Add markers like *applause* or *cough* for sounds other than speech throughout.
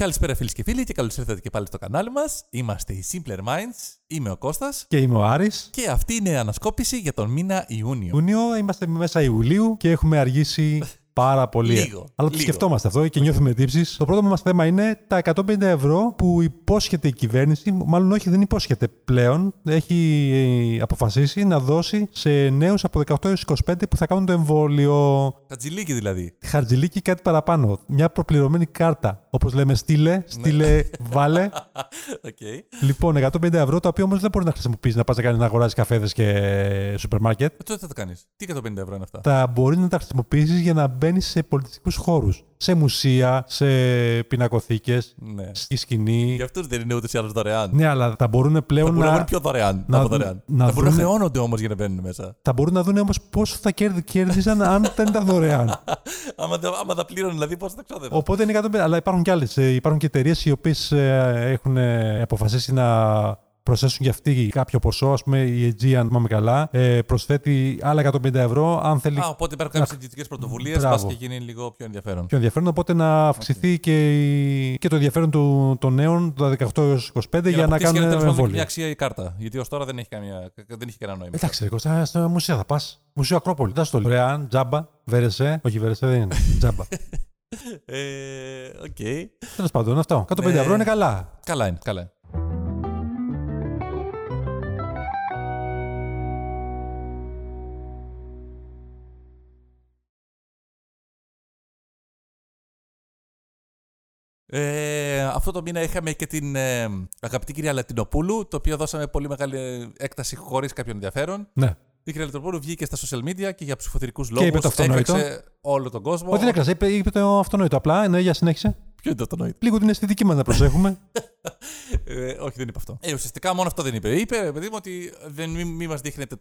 Καλησπέρα φίλοι και φίλοι και καλώς ήρθατε και πάλι στο κανάλι μας. Είμαστε οι Simpler Minds, είμαι ο Κώστας Και είμαι ο Άρης. και αυτή είναι η ανασκόπηση για τον μήνα Ιούνιο. Ιούνιο, είμαστε μέσα Ιουλίου και έχουμε αργήσει πάρα πολύ. Λίγο, Αλλά το λίγο. σκεφτόμαστε αυτό και νιώθουμε τύψεις. Το πρώτο μας θέμα είναι τα 150 ευρώ που υπόσχεται η κυβέρνηση, μάλλον όχι, δεν υπόσχεται πλέον. Έχει ε, αποφασίσει να δώσει σε νέους από 18 έως 25 που θα κάνουν το εμβόλιο. Κατζηλίκι δηλαδή. Χαρτζηλίκι κάτι παραπάνω. Μια προπληρωμένη κάρτα. Όπως λέμε, στείλε, στείλε, βάλε. *laughs* Οκ. λοιπόν, 150 ευρώ, τα οποία όμως δεν μπορεί να χρησιμοποιήσει να πας να, κάνεις- να αγοράζει καφέδες και σούπερ μάρκετ. Ε, Τότε θα το κάνεις. Τι 150 ευρώ είναι αυτά; τα μπορεί να τα χρησιμοποιήσεις για να μπαίνει σε πολιτιστικούς χώρους. Σε μουσεία, σε πινακοθήκες, Ναι. στη σκηνή. Για αυτούς δεν είναι ούτως ή άλλως δωρεάν. Ναι, αλλά θα μπορούν Θα πλέον μπορούν να να, βγουν πιο δωρεάν. να από δουν- δωρεάν. να θα μπορούν να δούνε- χρεώνονται όμως για να μπαίνουν μέσα. θα μπορούν να δουν όμως πόσο θα κέρδι, κέρδιζαν αν δεν ήταν δωρεάν. *laughs* άμα, τα- άμα τα πλήρωνε δηλαδή πώς θα ξόδευαν. Οπότε είναι 150. Αλλά υπάρχουν και άλλες. Υπάρχουν και εταιρείες οι οποίες έχουν ε, αποφασίσει να προσθέσουν και αυτοί κάποιο ποσό. Α πούμε, η Aegean, αν θυμάμαι καλά, ε, προσθέτει άλλα 150 ευρώ αν θέλει Α, οπότε υπάρχουν κάποιες ιδιωτικές πρωτοβουλίες, Μπράβο. πας και γίνει λίγο πιο ενδιαφέρον. πιο ενδιαφέρον. Οπότε να αυξηθεί και, η- και το ενδιαφέρον του, των νέων, το 18 έως 25, για, να αποκτήσει και κάνουν τέλος πάντων μια εμβόλια. αξία η κάρτα. Γιατί ως τώρα δεν έχει, καμία, δεν έχει κανένα νόημα. Εντάξει, ρε Κώστα, στο μουσείο θα πας. Μουσείο Ακρόπολη. Δεν στο λέω. Δωρεάν, τζάμπα, βέρεσε. Όχι, βέρεσε δεν είναι. Τζάμπα. *laughs* Ε, Οκ. Τέλος πάντων, αυτό. 150 Ναι. ευρώ είναι καλά. Καλά είναι, καλά Ε, αυτό το μήνα είχαμε και την ε, αγαπητή κυρία Λατινοπούλου, το οποίο δώσαμε πολύ μεγάλη έκταση χωρίς κάποιον ενδιαφέρον. Ναι. Η κυρία Λατινοπούλου βγήκε στα social media και για ψηφοθηρικούς λόγους είπε το αυτονόητο. όλο τον κόσμο. Όχι, δεν έκρασε. Είπε, είπε το αυτονόητο. Απλά, ναι, για συνέχισε. Ποιο είναι το αυτονόητο; Λίγο την αισθητική μας να προσέχουμε. *laughs* Ε, όχι, δεν είπε αυτό. Ε, ουσιαστικά μόνο αυτό δεν είπε. Είπε, παιδί μου, ότι δεν, μην, μη μας δείχνετε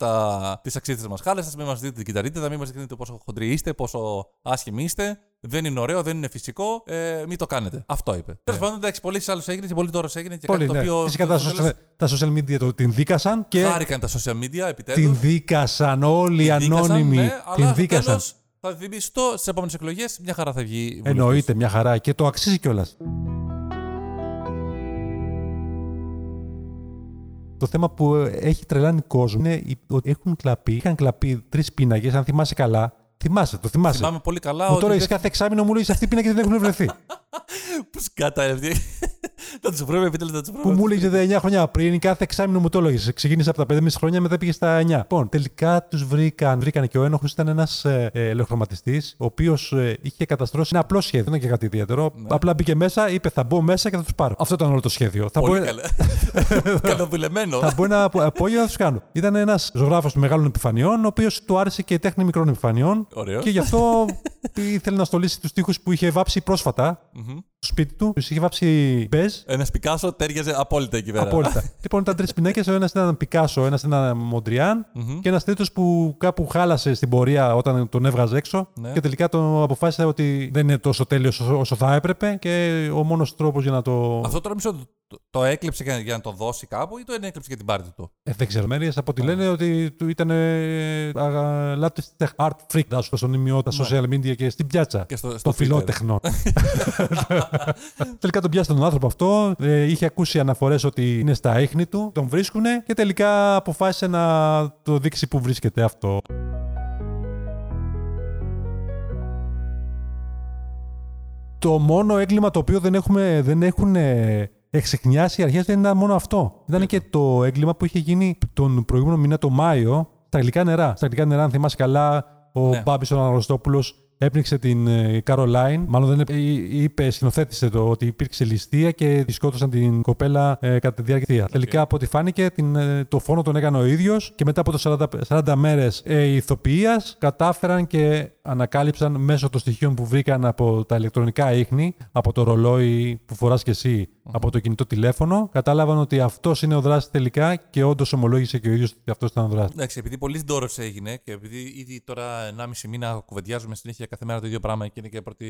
τις αξίες μας χάλες σα, μην μας δείτε την κυταρίτιδα, μην μας δείχνετε πόσο χοντροί είστε, πόσο άσχημοι είστε. Δεν είναι ωραίο, δεν είναι φυσικό. Ε, μην το κάνετε. Αυτό είπε. Τέλος πάντων, εντάξει, πολύ άλλο έγινες και πολύ τώρα έγινες και Πολύ, κάτι ναι. το οποίο. Φυσικά τα στο social, τέλος τα social media το, την δίκασαν και Χάρηκαν τα social media επιτέλους. την δίκασαν όλοι οι ανώνυμοι. ναι, την αλλά δίκασαν. τέλος, θα θυμιστώ στις επόμενες εκλογές μια χαρά θα βγει. βουλευτής. Εννοείται, μια χαρά και το αξίζει κιόλας. Το θέμα που έχει τρελάνει κόσμο είναι η- ότι έχουν κλαπεί, είχαν κλαπεί τρεις πίνακες, αν θυμάσαι καλά. Θυμάσαι, το θυμάσαι. Θυμάμαι πολύ καλά Μου ότι. τώρα δεν- εις κάθε εξάμεινο μου λέει αυτοί οι πίνακε δεν έχουν βρεθεί. Πού σκάτα αυτή. Θα τους βρούμε, επιτέλους θα τους που βρούμε. μου έλεγε 9 χρόνια πριν, κάθε εξάμεινο μου το έλεγες. Ξεκίνησε από τα 5,5 χρόνια, μετά πήγες στα 9. Λοιπόν, τελικά τους βρήκαν. Βρήκαν και ο ένοχος ήταν ένας ε, ε, ελεοχρωματιστή, ο οποίος είχε καταστρώσει ένα απλό σχέδιο, δεν ήταν και κάτι ιδιαίτερο. Ναι. Απλά μπήκε μέσα, είπε θα μπω μέσα και θα τους πάρω. Αυτό ήταν όλο το σχέδιο. Θα Πολύ μπω, καλά. *laughs* Καλοδουλεμένο. θα μπω ένα απο- απόγευμα να τους κάνω. Ήταν ένας ζωγράφος μεγάλων επιφανειών, ο οποίος του άρεσε και η τέχνη μικρών επιφανειών. Ωραίος. Και γι' αυτό *laughs* ήθελε να στολίσει τους τοίχου που είχε βάψει πρόσφατα Μμμ. Στο σπίτι του. Τους είχε βάψει μπέζ Ένας Πικάσο τέριαζε απόλυτα εκεί πέρα. Απόλυτα. *laughs* λοιπόν, ήταν τρεις πινάκε. Ο ένας ήταν Πικάσο, ο ένας ήταν Μοντριάν Μμμ. και ένας τρίτος που κάπου χάλασε στην πορεία όταν τον έβγαζε έξω. Ναι. Και τελικά το αποφάσισε ότι δεν είναι τόσο τέλειος όσο, όσο θα έπρεπε και ο μόνος τρόπος για να το. Αυτό τώρα μισό το, το, το έκλεψε για, για να το δώσει κάπου ή το έκλεψε για την πάρτι του; Ε, δεν ξέρω μέρες, από ό,τι λένε ότι του ήταν ε, λάπτη art freak, να σου πω στον ημιό, τα social media και στην πιάτσα. Και στο, στο Το Twitter. φιλότεχνο. *laughs* *laughs* *laughs* τελικά τον πιάσαν τον άνθρωπο αυτό. Ε, είχε ακούσει αναφορές ότι είναι στα ίχνη του. Τον βρίσκουν και τελικά αποφάσισε να το δείξει που βρίσκεται αυτό. Το μόνο έγκλημα το οποίο δεν, έχουμε, δεν έχουν ε, εξεκνιάσει οι αρχές δεν ήταν μόνο αυτό. Ήταν και το έγκλημα που είχε γίνει τον προηγούμενο μήνα, το Μάιο, στα γλυκά νερά. Στα γλυκά νερά, αν θυμάσαι καλά, ο Ναι. Μπάμπης ο Αναγνωστόπουλος έπνιξε την ε, Καρολάιν. Μάλλον δεν έπ- ε, είπε, σκηνοθέτησε το ότι υπήρξε ληστεία και τη σκότωσαν την κοπέλα ε, κατά τη διάρκεια. Τελικά, από ό,τι φάνηκε, την, ε, το φόνο τον έκανε ο ίδιος και μετά από το 40, 40 μέρες ε, ηθοποιίας κατάφεραν και ανακάλυψαν μέσω των στοιχείων που βρήκαν από τα ηλεκτρονικά ίχνη, από το ρολόι που φοράς και εσύ, από το κινητό τηλέφωνο, κατάλαβαν ότι αυτός είναι ο δράστης τελικά και όντως ομολόγησε και ο ίδιος ότι αυτός ήταν ο δράστης. Εντάξει, επειδή πολύ ντόρο έγινε και επειδή ήδη τώρα 1,5 μήνα κουβεντιάζουμε συνέχεια κάθε μέρα το ίδιο πράγμα και είναι και πρώτη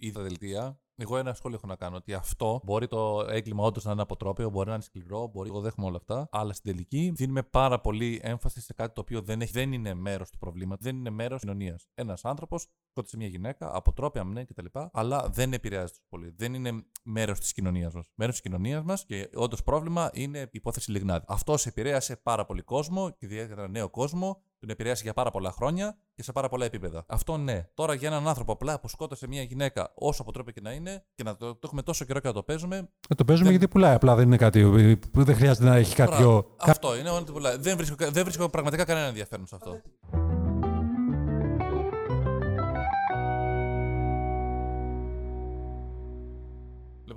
είδα δελτία. Εγώ ένα σχόλιο έχω να κάνω ότι αυτό μπορεί το έγκλημα όντως να είναι αποτρόπαιο, μπορεί να είναι σκληρό, μπορεί εγώ δέχομαι όλα αυτά. Αλλά στην τελική δίνουμε πάρα πολύ έμφαση σε κάτι το οποίο δεν, έχει, δεν είναι μέρος του προβλήματος, δεν είναι μέρος της κοινωνίας. Ένας άνθρωπος σκότωσε μια γυναίκα, αποτρόπαια ναι κτλ. Αλλά δεν επηρεάζει τους πολύ. Δεν είναι μέρος της κοινωνίας μας. Μέρος της κοινωνίας μας και όντως πρόβλημα είναι η υπόθεση Λιγνάδη. Αυτό επηρέασε πάρα πολύ κόσμο και ιδιαίτερα νέο κόσμο τον επηρέασε για πάρα πολλά χρόνια και σε πάρα πολλά επίπεδα. Αυτό ναι. Τώρα για έναν άνθρωπο απλά που σκότωσε μια γυναίκα, όσο αποτρόπαιο και να είναι, και να το, το έχουμε τόσο καιρό και να το παίζουμε. Ε, το παίζουμε δεν... γιατί πουλάει. Απλά δεν είναι κάτι που δεν χρειάζεται να έχει κάποιο. Αυτό είναι ότι πουλάει. Δεν βρίσκω, δεν βρίσκω πραγματικά κανένα ενδιαφέρον σε αυτό.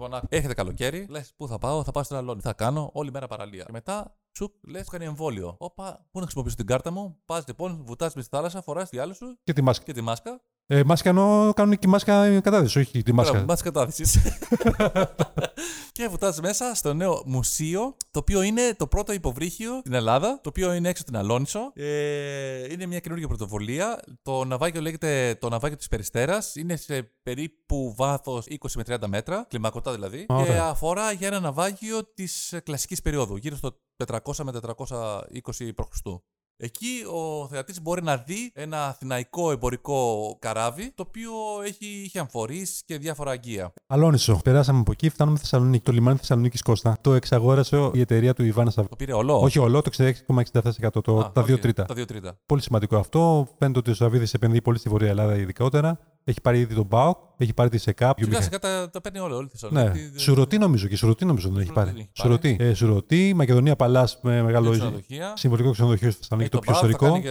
Λοιπόν, έχετε καλοκαίρι, λες πού θα πάω, θα πάω στην Αλόνη. Θα κάνω όλη μέρα παραλία. Και μετά σου λες, κάνει εμβόλιο. Όπα, πού να χρησιμοποιήσω την κάρτα μου. Πας λοιπόν, βουτάς με στη θάλασσα, φοράς τη άλλο σου. Και τη μάσκα. Και τη μάσκα. Ε, μάσκα εννοώ κάνουν και μάσκα κατάδυση, όχι τη μάσκα. μάσκα κατάδυση. *laughs* και βουτάς μέσα στο νέο μουσείο, το οποίο είναι το πρώτο υποβρύχιο στην Ελλάδα, το οποίο είναι έξω την Αλόνισο. Ε, είναι μια καινούργια πρωτοβολία. Το ναυάγιο λέγεται το ναυάγιο της Περιστέρας. Είναι σε περίπου βάθος 20 με 30 μέτρα, κλιμακωτά δηλαδή. Και αφορά για ένα ναυάγιο της κλασικής περίοδου, γύρω στο 400 με 420 π.Χ. Εκεί ο θεατής μπορεί να δει ένα αθηναϊκό εμπορικό καράβι, το οποίο έχει, είχε αμφορεί και διάφορα αγγεία. Αλόνισο. Περάσαμε από εκεί, φτάνουμε στη Θεσσαλονίκη. Το λιμάνι Θεσσαλονίκης Κώστα. Το εξαγόρασε η εταιρεία του Ιβάνας Σαββίδη. Το πήρε ολό; Όχι ολό, το 66,67%. Το, Α, τα 2 τρίτα. Τα 2 τρίτα. Πολύ σημαντικό αυτό. Φαίνεται ότι ο Σαββίδης επενδύει πολύ στη Βορεια Ελλάδα ειδικότερα. Έχει πάρει ήδη τον Μπάουκ, έχει πάρει τη ΣΕΚΑΠ. Σιγά σιγά τα, τα παίρνει όλα, όλη τη Ναι. Σουρωτή νομίζω και Σουρωτή νομίζω δεν έχει πάρει. Σουρωτή. Ε, Σουρωτή, Μακεδονία Παλάς με μεγάλο συμβολικό ξενοδοχείο στη Θεσσαλονίκη, το πιο ιστορικό.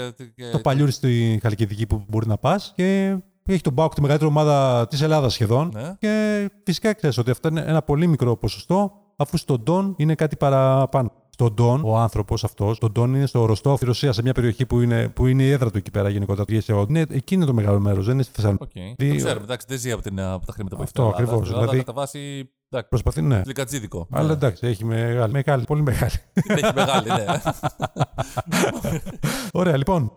Το παλιούρι στη Χαλκιδική που μπορεί να πας και έχει τον Μπάουκ τη μεγαλύτερη ομάδα της Ελλάδας σχεδόν. Ναι. Και φυσικά ξέρεις ότι αυτό είναι ένα πολύ μικρό ποσοστό, αφού στον Ντόν είναι κάτι παραπάνω. Στον Ντόν, ο άνθρωπος αυτός, τον Ντόν είναι στο Ροστόφ, στη Ρωσία, σε μια περιοχή που είναι, που είναι η έδρα του εκεί πέρα γενικότερα. Είναι, εκεί είναι το μεγάλο μέρος, δεν είναι στη Θεσσαλονίκη. Okay. Δηλαδή, το ξέρουμε, εντάξει, δεν ζει από, την, από τα χρήματα που έχει. Αυτό ακριβώς. Δηλαδή, κατά βάση. Προσπαθεί, ναι. Λικατζίδικο. Αλλά ναι. εντάξει, έχει μεγάλη, μεγάλη πολύ μεγάλη. έχει μεγάλη, ναι. *laughs* Ωραία, λοιπόν.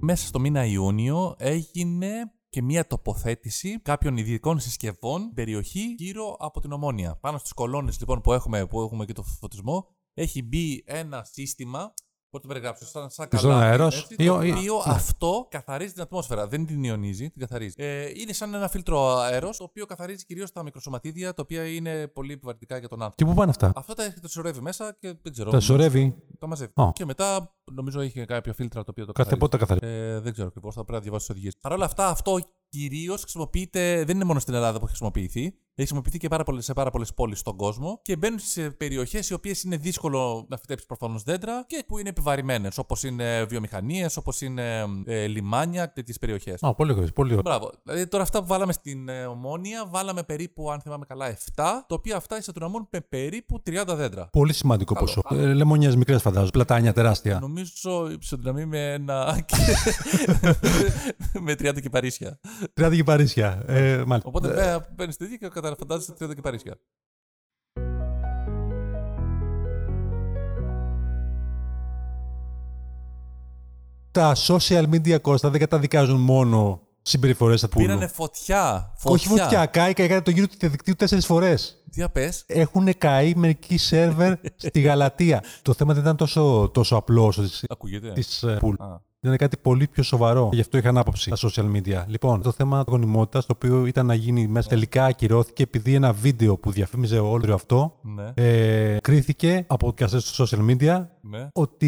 Μέσα στο μήνα Ιούνιο έγινε και μια τοποθέτηση κάποιων ειδικών συσκευών περιοχή γύρω από την Ομόνια. Πάνω στις κολόνες λοιπόν που έχουμε, που έχουμε και το φωτισμό έχει μπει ένα σύστημα Πώς το περιγράψω, σαν, σαν καλά. αέρο. Το οποίο αυτό καθαρίζει την ατμόσφαιρα. Δεν την ιονίζει, την καθαρίζει. Ε, είναι σαν ένα φίλτρο αέρος, το οποίο καθαρίζει κυρίως τα μικροσωματίδια, τα οποία είναι πολύ επιβαρυντικά για τον άνθρωπο. Και πού πάνε αυτά; Αυτά τα, τα σωρεύει μέσα και δεν ξέρω. Τα σωρεύει. Τα μαζεύει. Oh. Και μετά νομίζω είχε κάποιο φίλτρα το οποίο το καθαρίζει. Κάθε πότε τα καθαρίζει. Ε, δεν ξέρω ακριβώς, θα πρέπει να διαβάσω τις οδηγίες. Παρ' όλα αυτά, αυτό κυρίως χρησιμοποιείται, δεν είναι μόνο στην Ελλάδα που έχει χρησιμοποιηθεί, έχει χρησιμοποιηθεί και πάρα πολλές, σε πάρα πολλές πόλεις στον κόσμο και μπαίνουν σε περιοχές οι οποίες είναι δύσκολο να φυτέψεις προφανώς δέντρα και που είναι επιβαρημένες, όπως είναι βιομηχανίες, όπως είναι ε, λιμάνια, τέτοιες περιοχές. Α, πολύ ωραία. Πολύ ωραία. Μπράβο. Δηλαδή τώρα αυτά που βάλαμε στην ε, Ομόνια, βάλαμε περίπου, αν θυμάμαι καλά, 7, τα οποία αυτά ισοτροναμούν με περίπου 30 δέντρα. Πολύ σημαντικό Καλό. ποσό. Ε, Λεμονιές μικρές φαντάζομαι, πλατάνια τεράστια. Νομίζω ισοτροναμεί με ένα. *laughs* με 30 κυπαρίσια. 30 κυπαρίσια. Ε, Οπότε ε, παίρνεις τη δίκαια και φαντάζεσαι 30 κυπαρίσια. Τα social media κόστα δεν καταδικάζουν μόνο συμπεριφορές από Πήρανε φωτιά. φωτιά. Όχι φωτιά. Κάει και έκανε το γύρο του διαδικτύου τέσσερις φορές. Τι πες. Έχουν καεί μερικοί σερβερ *laughs* στη Γαλατεία. το θέμα δεν ήταν τόσο, τόσο απλό όσο τη Πουλ. Είναι κάτι πολύ πιο σοβαρό. Γι' αυτό είχαν άποψη τα social media. Λοιπόν, το θέμα γονιμότητας, το οποίο ήταν να γίνει μέσα, τελικά ακυρώθηκε επειδή ένα βίντεο που διαφήμιζε όλο αυτό ναι. ε, κρίθηκε από δικαστέ στο social media ναι. ότι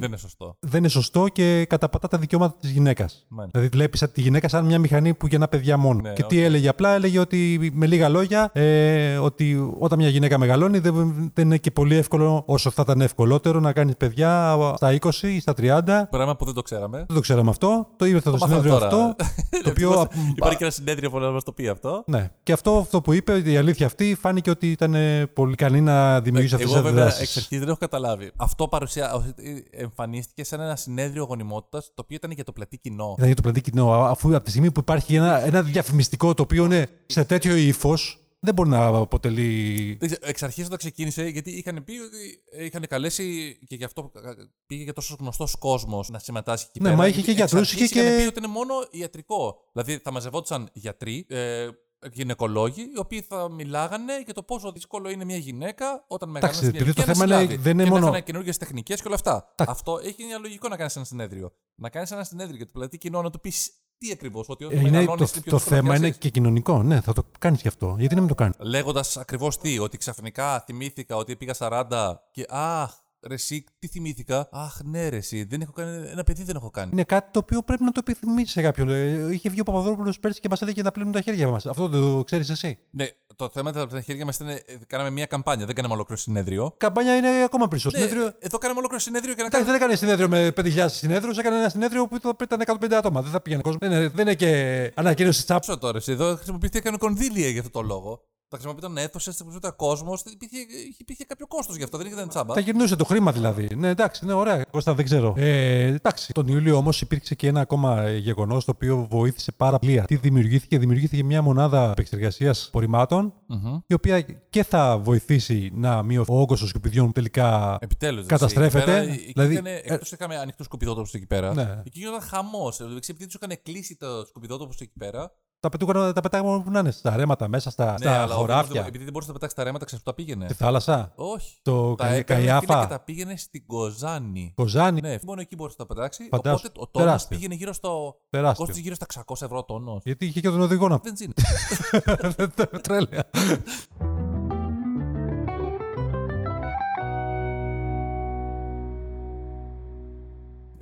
δεν είναι σωστό. Δεν είναι σωστό και καταπατά τα δικαιώματα της γυναίκας. Δηλαδή, βλέπεις τη γυναίκα σαν μια μηχανή που γεννά παιδιά μόνο. Ναι, και τι έλεγε απλά, έλεγε ότι με λίγα λόγια, ε, ότι όταν μια γυναίκα μεγαλώνει δεν, δεν είναι και πολύ εύκολο όσο θα ήταν ευκολότερο να κάνεις παιδιά στα 20 ή στα 30. Πράγμα που δεν το ξέραμε. Δεν το ξέραμε αυτό. Το είπε το, συνέδριο αυτό. *laughs* το οποίο... Υπάρχει και ένα συνέδριο που να μας το πει αυτό. Ναι. Και αυτό, αυτό που είπε, η αλήθεια αυτή, φάνηκε ότι ήταν πολύ ικανή να δημιουργήσει αυτές τις αντιδράσεις. Εγώ βέβαια εξ αρχής δεν έχω καταλάβει. Αυτό παρουσία, εμφανίστηκε σαν ένα συνέδριο γονιμότητας το οποίο ήταν για το πλατή κοινό. Ήταν για το πλατή κοινό. Αφού από τη στιγμή που υπάρχει ένα, ένα διαφημιστικό το οποίο είναι σε τέτοιο ύφος δεν μπορεί να αποτελεί. Δεν ξέρω, Εξ αρχής όταν ξεκίνησε, γιατί είχαν πει ότι είχαν καλέσει και γι' αυτό πήγε και τόσο γνωστός κόσμος να συμμετάσχει εκεί Ναι, πέρα. μα είχε γιατί και εξ γιατρούς, αρχής είχε είχαν και- πει ότι είναι μόνο ιατρικό. Δηλαδή θα μαζευόντουσαν γιατροί, ε, γυναικολόγοι, οι οποίοι θα μιλάγανε για το πόσο δύσκολο είναι μια γυναίκα όταν μεγαλώνει σε μια επειδή το ηλικία να θέμα είναι- συλλάβει. δεν είναι και μόνο- να έχουν καινούργιες τεχνικές και όλα αυτά. Αυτό έχει μια λογικό να κάνεις ένα συνέδριο. Να κάνεις ένα συνέδριο για το πλατή κοινό να του πεις τι ακριβώς, ότι όταν Είναι, μεγαλώνεις το, είναι πιο το δύσκολο να θέμα είναι πιάσεις. και κοινωνικό. Ναι, θα το κάνεις γι' αυτό. Γιατί να μην το κάνεις; Λέγοντας ακριβώς τι, ότι ξαφνικά θυμήθηκα ότι πήγα 40 και αχ, ρε εσύ, τι θυμήθηκα; Αχ, ναι, ρε εσύ, δεν έχω κάνει, ένα παιδί δεν έχω κάνει. Είναι κάτι το οποίο πρέπει να το επιθυμήσει σε κάποιον. Ε, είχε βγει ο Παπαδόπουλος πέρσι και μας έλεγε να πλύνουν τα χέρια μας. Αυτό δεν το ξέρεις εσύ; Ναι, το θέμα ήταν από τα χέρια μας ήταν. ε, Κάναμε μια καμπάνια, δεν κάναμε ολόκληρο συνέδριο. Καμπάνια είναι ακόμα περισσότερο. Ναι, Συνέδριο... Εδώ κάναμε ολόκληρο συνέδριο και να Εντάξει, κάνουμε. δεν έκανε συνέδριο με 5.000 συνέδριου, έκανε ένα συνέδριο που ήταν- ήταν 150 άτομα. Δεν θα πήγαινε κόσμος. Δεν είναι, δεν είναι και ανακοίνωση τσάπ. Ψω τώρα, εσύ, εδώ χρησιμοποιήθηκαν κονδύλια για αυτό το λόγο. Τα χρησιμοποιούνταν αίθουσε, χρησιμοποιούνταν κόσμος. Υπήρχε, υπήρχε κάποιο κόστος γι' αυτό, δεν ήταν τσάμπα. Θα γυρνούσε το χρήμα δηλαδή. Ναι, εντάξει, ναι, ωραία. Κώστα, δεν ξέρω. Ε, εντάξει, τον Ιούλιο όμως υπήρξε και ένα ακόμα γεγονός το οποίο βοήθησε πάρα πολύ. Τι δημιουργήθηκε, δημιουργήθηκε μια μονάδα επεξεργασίας απορριμμάτων, Μμμ. η οποία και θα βοηθήσει να μειωθεί ο όγκος των σκουπιδιών που τελικά. Επιτέλους. Καταστρέφεται. Δηλαδή, Δηλαδή, ήταν, εκτός είχαμε ανοιχτούς σκουπιδότοπους εκεί πέρα. Ναι. Εκεί γινόταν χαμός. Επειδή τους είχαν κλείσει το σκουπιδότοπους εκεί πέρα. Τα πετούγαν, τα πετάγαμε όπου να είναι, στα ρέματα, μέσα στα, Ναι, στα αλλά ο χωράφια. Δήμος, επειδή δεν μπορούσε να πετάξεις τα ρέματα, ξέρει που τα πήγαινε. Στη θάλασσα. Όχι. Το τα Κα- έκανε φίλε, Καϊάφα. και τα πήγαινε στην Κοζάνη. Κοζάνη. Ναι, μόνο εκεί μπορούσε να τα πετάξει. Φαντάσου, Οπότε ο τόνος τεράστιο. πήγαινε γύρω στο. Τεράστιο. Κόστησε γύρω στα 600 ευρώ τόνος. Γιατί είχε και τον οδηγό να Βενζίνη. *laughs* Τρέλαια. *laughs*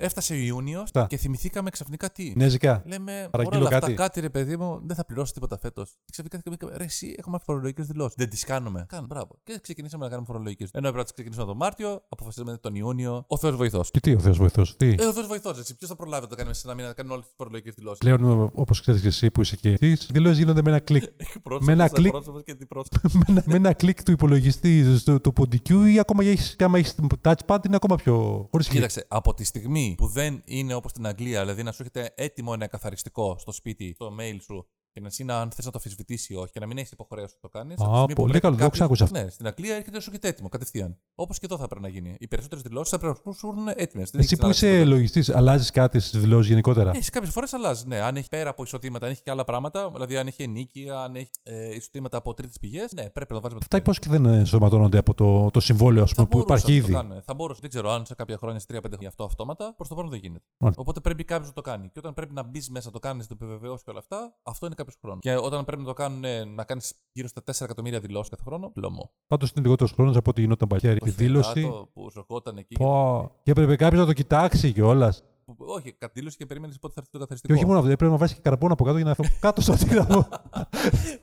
Έφτασε ο Ιούνιος Αυτά. και θυμηθήκαμε ξαφνικά τι. Νέζικα. Λέμε, Παραγγείλω όλα αυτά κάτι. κάτι ρε παιδί μου, δεν θα πληρώσει τίποτα φέτος. Και ξαφνικά θυμηθήκαμε, ρε εσύ έχουμε φορολογικές δηλώσεις. Δεν τις κάνουμε. Κάνουμε, μπράβο. Και ξεκινήσαμε να κάνουμε φορολογικές. Ενώ έπρεπε να τις ξεκινήσουμε τον Μάρτιο, αποφασίσαμε τον Ιούνιο. Ο Θεός βοηθός. Και τι ο Θεός βοηθός. Τι; Ε, ο Θεός βοηθός, έτσι. Ποιος θα προλάβει να το κάνει σε ένα μήνα να κάνουν όλες τις φορολογικές δηλώσεις; Πλέον, όπως ξέρεις και εσύ που είσαι και εσύ, οι δηλώσεις γίνονται με ένα κλικ. *laughs* με ένα κλικ. και την πρόσωπος. *laughs* με, ένα, με ένα κλικ του υπολογιστή στο, του ποντικού ή ακόμα έχεις, και άμα έχεις touchpad είναι ακόμα πιο. Χωρίς κλικ. Κοίταξε, από τη στιγμή που δεν είναι όπως στην Αγγλία, δηλαδή να σου έχετε έτοιμο ένα καθαριστικό στο σπίτι, στο mail σου, και να εσύ να αν θες να το αμφισβητήσει ή όχι, και να μην έχεις υποχρέωση να το κάνεις. Α, πολύ καλό, δεν το ξάκουσα αυτό. Ναι, στην Αγγλία έρχεται σου και έτοιμο κατευθείαν. Όπως και εδώ θα πρέπει να γίνει. Οι περισσότερες δηλώσεις θα πρέπει να σου έρθουν έτοιμε. Εσύ που είσαι λογιστής, αλλάζεις κάτι στις δηλώσεις γενικότερα; Έχει κάποιες φορές αλλάζει. Ναι, αν έχει πέρα από εισοδήματα, αν έχει και άλλα πράγματα, δηλαδή αν έχει ενίκεια, αν έχει ε, εισοδήματα από τρίτες πηγές, ναι, πρέπει να το βάζει με Αυτά πώ και δεν ενσωματώνονται από το, το συμβόλαιο ας Θα πούμε, που μπορούσαμε υπάρχει να το ήδη. κάνουμε. Θα μπορούσε. Δεν ξέρω αν σε κάποια χρόνια, σε 3-5 χρόνια αυτό αυτόματα, προς το παρόν δεν γίνεται. Μάλιστα. Οπότε πρέπει κάποιος να το κάνει. Και όταν πρέπει να μπεις μέσα, να το κάνεις, να το επιβεβαιώσεις και όλα αυτά, αυτό είναι κάποιος χρόνος. Και όταν πρέπει να το κάνουν, ε, να κάνεις γύρω στα 4 εκατομμύρια δηλώσεις κάθε χρόνο, πλωμό. Πάντως είναι λιγότερος χρόνος από ό,τι γινόταν παλιά. Η δήλωση. Φινάτο Που σου ερχόταν εκεί. Πω. Και έπρεπε κάποιος να το κοιτάξει κιόλας. Που- Όχι, κατήλωση και περίμενες πότε θα έρθει το Και καθαριστικό. όχι μόνο αυτό, έπρεπε να βάζει και καρμπόν από κάτω για να έρθω κάτω στο τύραμο.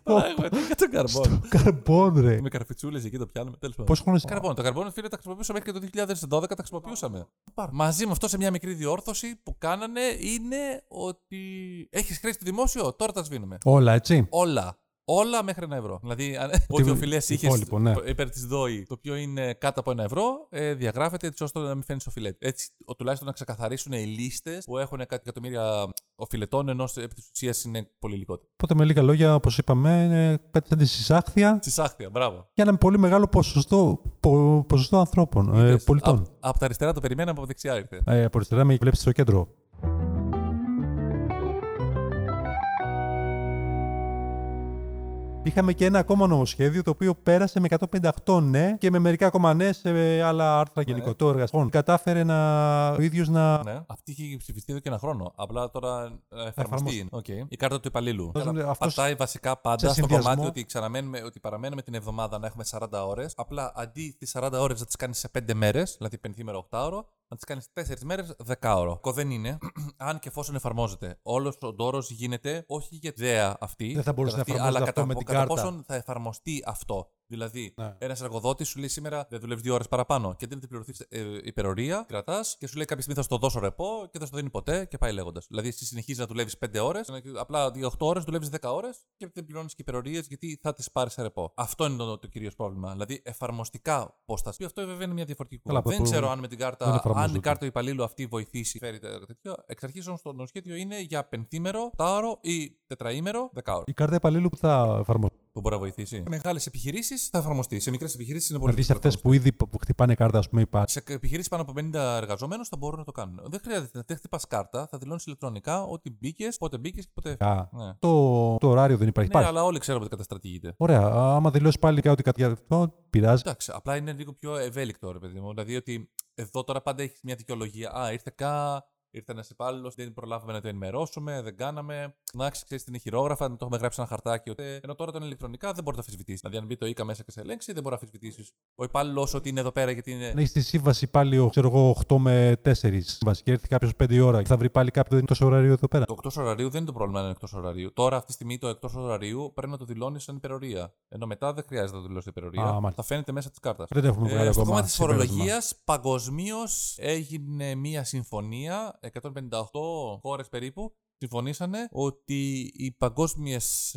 Πράγματι, *laughs* και το καρμπόν. καρμπόν, ρε. Με καρφιτσούλες εκεί το πιάνουμε. Τέλος πάντων. Πόσο χρόνο. Καρμπόν. Το καρμπόν, φίλε, τα χρησιμοποιούσαμε μέχρι και το 2012, τα χρησιμοποιούσαμε. Μαζί με αυτό σε μια μικρή διόρθωση που κάνανε είναι ότι έχεις χρέη στο δημόσιο, τώρα τα σβήνουμε. Όλα, έτσι. Όλα. Όλα μέχρι ένα ευρώ. Δηλαδή, αν ό,τι οφειλές είχες υπόλοιπο, ναι. υπέρ της ΔΟΗ, το οποίο είναι κάτω από ένα ευρώ, ε, διαγράφεται έτσι ώστε να μην φαίνεις οφειλές. Έτσι, ο, τουλάχιστον να ξεκαθαρίσουν οι λίστες που έχουν κάτι εκατομμύρια οφειλετών, ενώ σε- επί της ουσίας είναι πολύ λιγότερο. Οπότε με λίγα λόγια, όπως είπαμε, είναι κάτι σαν τη συσάχθεια Συσάχθεια, μπράβο. για ένα πολύ μεγάλο ποσοστό, πο- ποσοστό ανθρώπων, ε, Είδες, πολιτών. απ- Από τα αριστερά το περιμέναμε, από δεξιά ήρθε. Ε, από αριστερά με βλέπεις στο κέντρο. Είχαμε και ένα ακόμα νομοσχέδιο το οποίο πέρασε με 158 ναι και με μερικά ακόμα ναι σε άλλα άρθρα γενικό. Το εργασμό κατάφερε να, ο ίδιος να. Ναι. Αυτή είχε ψηφιστεί εδώ και ένα χρόνο. Απλά τώρα ε, εφαρμοστεί. εφαρμοστεί. είναι. Οκ. Η κάρτα του υπαλλήλου. Αυτός είναι- αυτός Πατάει βασικά πάντα σε στο συνδυασμό- κομμάτι ότι, ξαναμένουμε, ότι παραμένουμε την εβδομάδα να έχουμε 40 ώρες. Απλά αντί τις 40 ώρες να τις κάνεις σε 5 μέρες, δηλαδή πενθήμερο 8 ώρο, να τις κάνεις 4 μέρες 10 ώρο. Κακό δεν είναι, *clears throat* αν και εφόσον εφαρμόζεται. Όλος ο ντόρος γίνεται όχι για τη ιδέα αυτή, Δεν θα μπορούσες κατά να αυτή, εφαρμόζεται αλλά αυτό κατά, με την κατά κάρτα. πόσον θα εφαρμοστεί αυτό. Δηλαδή, Ναι. ένας εργοδότης σου λέει σήμερα δεν δουλεύεις δύο ώρες παραπάνω και δεν την πληρωθεί ε, υπερορία, κρατάς και σου λέει κάποια στιγμή θα σου το δώσω ρεπό και δεν σου το δίνει ποτέ και πάει λέγοντας. Δηλαδή, εσύ συνεχίζεις να δουλεύεις 5 ώρες, απλά για 8 ώρες δουλεύεις 10 ώρες και δεν πληρώνεις και υπερορίες γιατί θα τι πάρεις σε ρεπό. Αυτό είναι το, το κυρίως πρόβλημα. Δηλαδή, εφαρμοστικά πώς θα σου. Αυτό βέβαια είναι μια διαφορετική Καλά, κουβέντα. Δεν αυτό ξέρω αν με την δεν κάρτα, αν εφαρμόζεται. η κάρτα του υπαλλήλου αυτή βοηθήσει, φέρει τε- τέτοιο. Εξ αρχής όμως το νομοσχέδιο είναι για πενθήμερο, τάωρο ή τετραήμερο, δεκάωρο. Η κάρτα υπαλλήλου που θα εφαρμοστεί. Που μπορεί να βοηθήσει. Σε μεγάλες επιχειρήσεις θα εφαρμοστεί. Σε μικρές επιχειρήσεις είναι πολύ Δηλαδή σε δύσκολο. αυτές που ήδη που χτυπάνε κάρτα, ας πούμε, υπάρχει. Σε επιχειρήσεις πάνω από 50 εργαζόμενου θα μπορούν να το κάνουν. Δεν χρειάζεται να χτυπάς κάρτα, θα δηλώνεις ηλεκτρονικά ότι μπήκες, πότε μπήκες και πότε. Α, Ναι. Το, το ωράριο δεν υπάρχει. ναι, υπάρχει. αλλά όλοι ξέρουμε ότι καταστρατηγείται. Ωραία. Άμα δηλώσεις πάλι κάτι κάτι αυτό, πειράζει. Εντάξει, απλά είναι λίγο πιο ευέλικτο, ρε παιδί μου. Δηλαδή ότι εδώ τώρα πάντα έχεις μια δικαιολογία. Α, ήρθε κα, ήρθε ένας υπάλληλος, δεν προλάβαμε να το ενημερώσουμε, δεν κάναμε. Να ξέρεις την χειρόγραφα, να το έχουμε γράψει ένα χαρτάκι. Ότι... Ενώ τώρα όταν είναι ηλεκτρονικά δεν μπορείς να αμφισβητήσει. Δηλαδή, αν μπει το ΙΚΑ μέσα και σε ελέγξει, δεν μπορεί να αμφισβητήσει. Ο υπάλληλος ότι είναι εδώ πέρα γιατί είναι. Αν έχει τη σύμβαση πάλι, ξέρω εγώ, 8 με 4 σύμβαση και έρθει κάποιος 5 ώρα και θα βρει πάλι κάποιο δεν είναι τόσο ωράριο εδώ πέρα. Το εκτός ωραρίου δεν είναι το πρόβλημα να είναι εκτός ωραρίου. Τώρα, αυτή τη στιγμή, το εκτός ωραρίου πρέπει να το δηλώνεις σαν υπερορία. Ενώ μετά δεν χρειάζεται να το δηλώσεις υπερορία. Α, μάλιστα. θα φαίνεται μέσα της κάρτας. Δεν έχουμε βγάλει Ε, στο ακόμα. κομμάτι της συμπέρασμα. φορολογίας, παγκοσμίως έγινε μία συμφωνία. 158 χώρες περίπου συμφωνήσανε ότι οι παγκόσμιες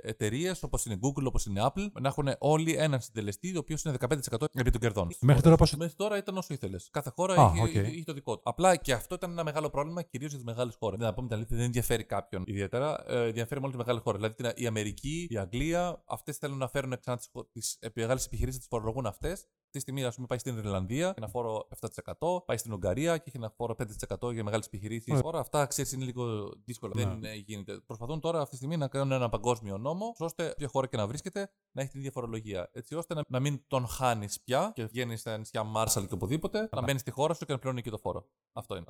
εταιρείες, όπως είναι Google, όπως είναι Apple, να έχουν όλοι έναν συντελεστή, ο οποίος είναι 15% επί των κερδών. Μέχρι τώρα πόσο. Μέχρι τώρα ήταν όσο ήθελες. Κάθε χώρα Α, είχε, οκ. είχε- είχε το δικό του. Απλά και αυτό ήταν ένα μεγάλο πρόβλημα κυρίως για τις μεγάλες χώρες. Να πούμε την αλήθεια, δεν ενδιαφέρει κάποιον ιδιαίτερα. Ε, ενδιαφέρει μόνο τις μεγάλες χώρες. Δηλαδή την- η Αμερική, η Αγγλία, αυτές θέλουν να φέρουν ξανά τις μεγάλες επιχειρήσεις, τις φορολογούν αυτές. Αυτή τη στιγμή, ας πούμε, πάει στην Ιρλανδία και ένα φόρο 7%, πάει στην Ουγγαρία και έχει ένα φόρο 5% για μεγάλες επιχειρήσεις. Ωραία. Τώρα αυτά, ξέρεις, είναι λίγο δύσκολα. Ναι. Δεν ε, γίνεται. Προσπαθούν τώρα αυτή τη στιγμή να κάνουν ένα παγκόσμιο νόμο, ώστε όποια χώρα και να βρίσκεται να έχει την ίδια φορολογία. Έτσι ώστε να, να μην τον χάνεις πια και βγαίνεις στα νησιά Μάρσαλ και οπουδήποτε, να μπαίνεις στη χώρα σου και να πληρώνει και το φόρο. Αυτό είναι.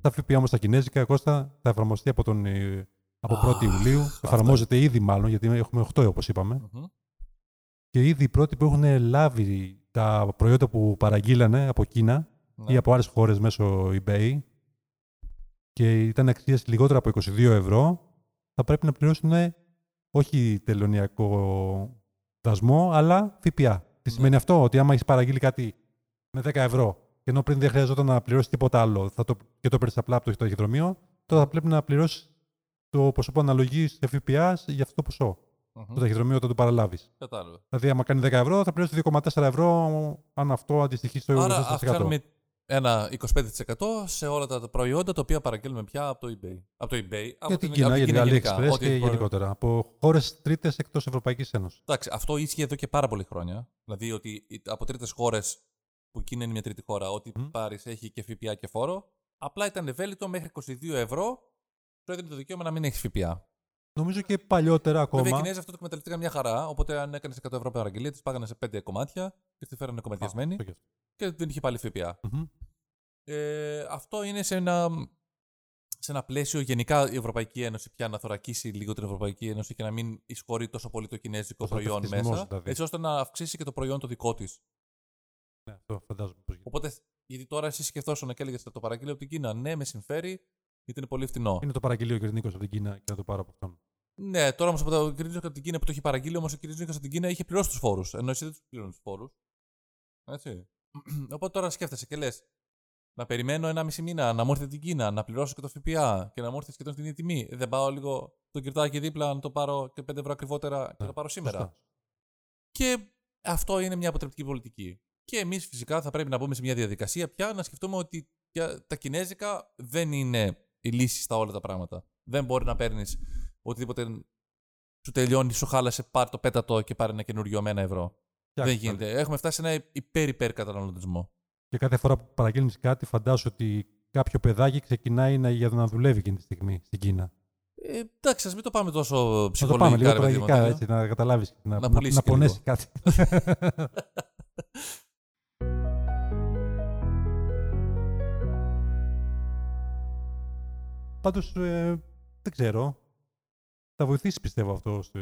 Τα ΦΠΑ όμως στα Κινέζικα, Κώστα, θα εφαρμοστεί από, τον, ε, από 1η Ιουλίου. αυτό. Εφαρμόζεται ήδη μάλλον, γιατί έχουμε 8 όπως είπαμε. Μμμ. Και ήδη οι πρώτοι που έχουν λάβει τα προϊόντα που παραγγείλανε από Κίνα Ναι. ή από άλλες χώρες μέσω eBay και ήταν αξίας λιγότερο από 22 ευρώ, θα πρέπει να πληρώσουν όχι τελωνιακό δασμό, αλλά ΦΠΑ. Τι Ναι. σημαίνει αυτό, ότι άμα έχεις παραγγείλει κάτι με 10 ευρώ, και ενώ πριν δεν χρειαζόταν να πληρώσεις τίποτα άλλο θα το, και το παίρνεις απλά από το ταχυδρομείο, τώρα θα πρέπει να πληρώσεις το ποσό που αναλογείς σε ΦΠΑ για αυτό το ποσό. Μμμ. Το ταχυδρομείο όταν το παραλάβεις. Κατάλαβα. Δηλαδή, άμα κάνει 10 ευρώ, θα πληρώσει 2,4 ευρώ αν αυτό αντιστοιχεί στο Άρα 20%. αυξάνουμε ένα 25% σε όλα τα προϊόντα τα οποία παραγγέλνουμε πια από το eBay. Από το eBay. από Για την την- Κίνα, από για την γενικά. AliExpress Ό,τι και προ- γενικότερα. Από χώρες τρίτες εκτός Ευρωπαϊκής Ένωσης. Εντάξει, αυτό ίσχυε εδώ και πάρα πολλή χρόνια. Δηλαδή ότι οι- από τρίτες χώρες, που εκείνη είναι μια τρίτη χώρα, ό,τι Μμ. πάρεις έχει και ΦΠΑ και φόρο. Απλά ήταν ευέλικτο μέχρι 22 ευρώ. Σου έδινε το δικαίωμα να μην έχεις ΦΠΑ. Νομίζω και παλιότερα ακόμα. Βέβαια, οι Κινέζοι αυτό το εκμεταλλευτήκαν μια χαρά. Οπότε, αν έκανες 100 ευρώ παραγγελία, τη πάγανε σε 5 κομμάτια και τη φέρανε κομματιασμένη Α, το και δεν είχε πάλι ΦΠΑ. Μμμ. Ε, αυτό είναι σε ένα, σε ένα πλαίσιο γενικά η Ευρωπαϊκή Ένωση πια να θωρακίσει λίγο την Ευρωπαϊκή Ένωση και να μην εισχωρεί τόσο πολύ το κινέζικο προϊόν Προστατευτισμός, μέσα. δηλαδή. Έτσι ώστε να αυξήσει και το προϊόν το δικό της. Ναι, αυτό φαντάζομαι πώ γίνεται. Οπότε, γιατί τώρα εσύ σκεφτόσουν και έλεγες το παραγγείλω από την Κίνα. Ναι, με συμφέρει, γιατί είναι πολύ φτηνό. Είναι το παραγγελίο Κυρνίκο από την Κίνα και να το πάρω από αυτόν. Ναι, τώρα όμως από το Κυρινζίκα από την Κίνα που το έχει παραγγείλει, όμως ο Κυρινζίκα από την Κίνα είχε πληρώσει τους φόρους. Ενώ εσύ δεν τους πληρώνει τους φόρους. Έτσι. *clears throat* Οπότε τώρα σκέφτεσαι και λες, να περιμένω ένα μισή μήνα να μου έρθει την Κίνα, να πληρώσω και το ΦΠΑ και να μου έρθει σχεδόν στην ίδια τιμή. Δεν πάω λίγο το κυρτάκι δίπλα να το πάρω και 5 ευρώ ακριβότερα και Ναι, το πάρω σήμερα. Σωστά. Και αυτό είναι μια αποτρεπτική πολιτική. Και εμείς φυσικά θα πρέπει να μπούμε σε μια διαδικασία πια να σκεφτούμε ότι πια τα κινέζικα δεν είναι η λύση στα όλα τα πράγματα. Δεν μπορεί να παίρνεις οτιδήποτε σου τελειώνει, σου χάλασε, πάρ το πέτατο και πάρει ένα καινούριο με ένα ευρώ. Φτιάξτε δεν γίνεται. Έχουμε φτάσει σε ένα υπέρ-υπέρ καταναλωτισμό. Και κάθε φορά που παραγγέλνεις κάτι, φαντάσου ότι κάποιο παιδάκι ξεκινάει να, για να δουλεύει εκείνη τη στιγμή στην Κίνα. Ε, εντάξει, ας μην το πάμε τόσο Να το ψυχολογικά. πάμε λίγο ρε παιδί μου, τραγικά, τέτοιο. έτσι, να καταλάβεις. Να, Να να, πουλήσεις να και πονέσεις λίγο. κάτι. *laughs* *laughs* *laughs* Πάντως, ε, δεν ξέρω. Θα βοηθήσει πιστεύω αυτό στο,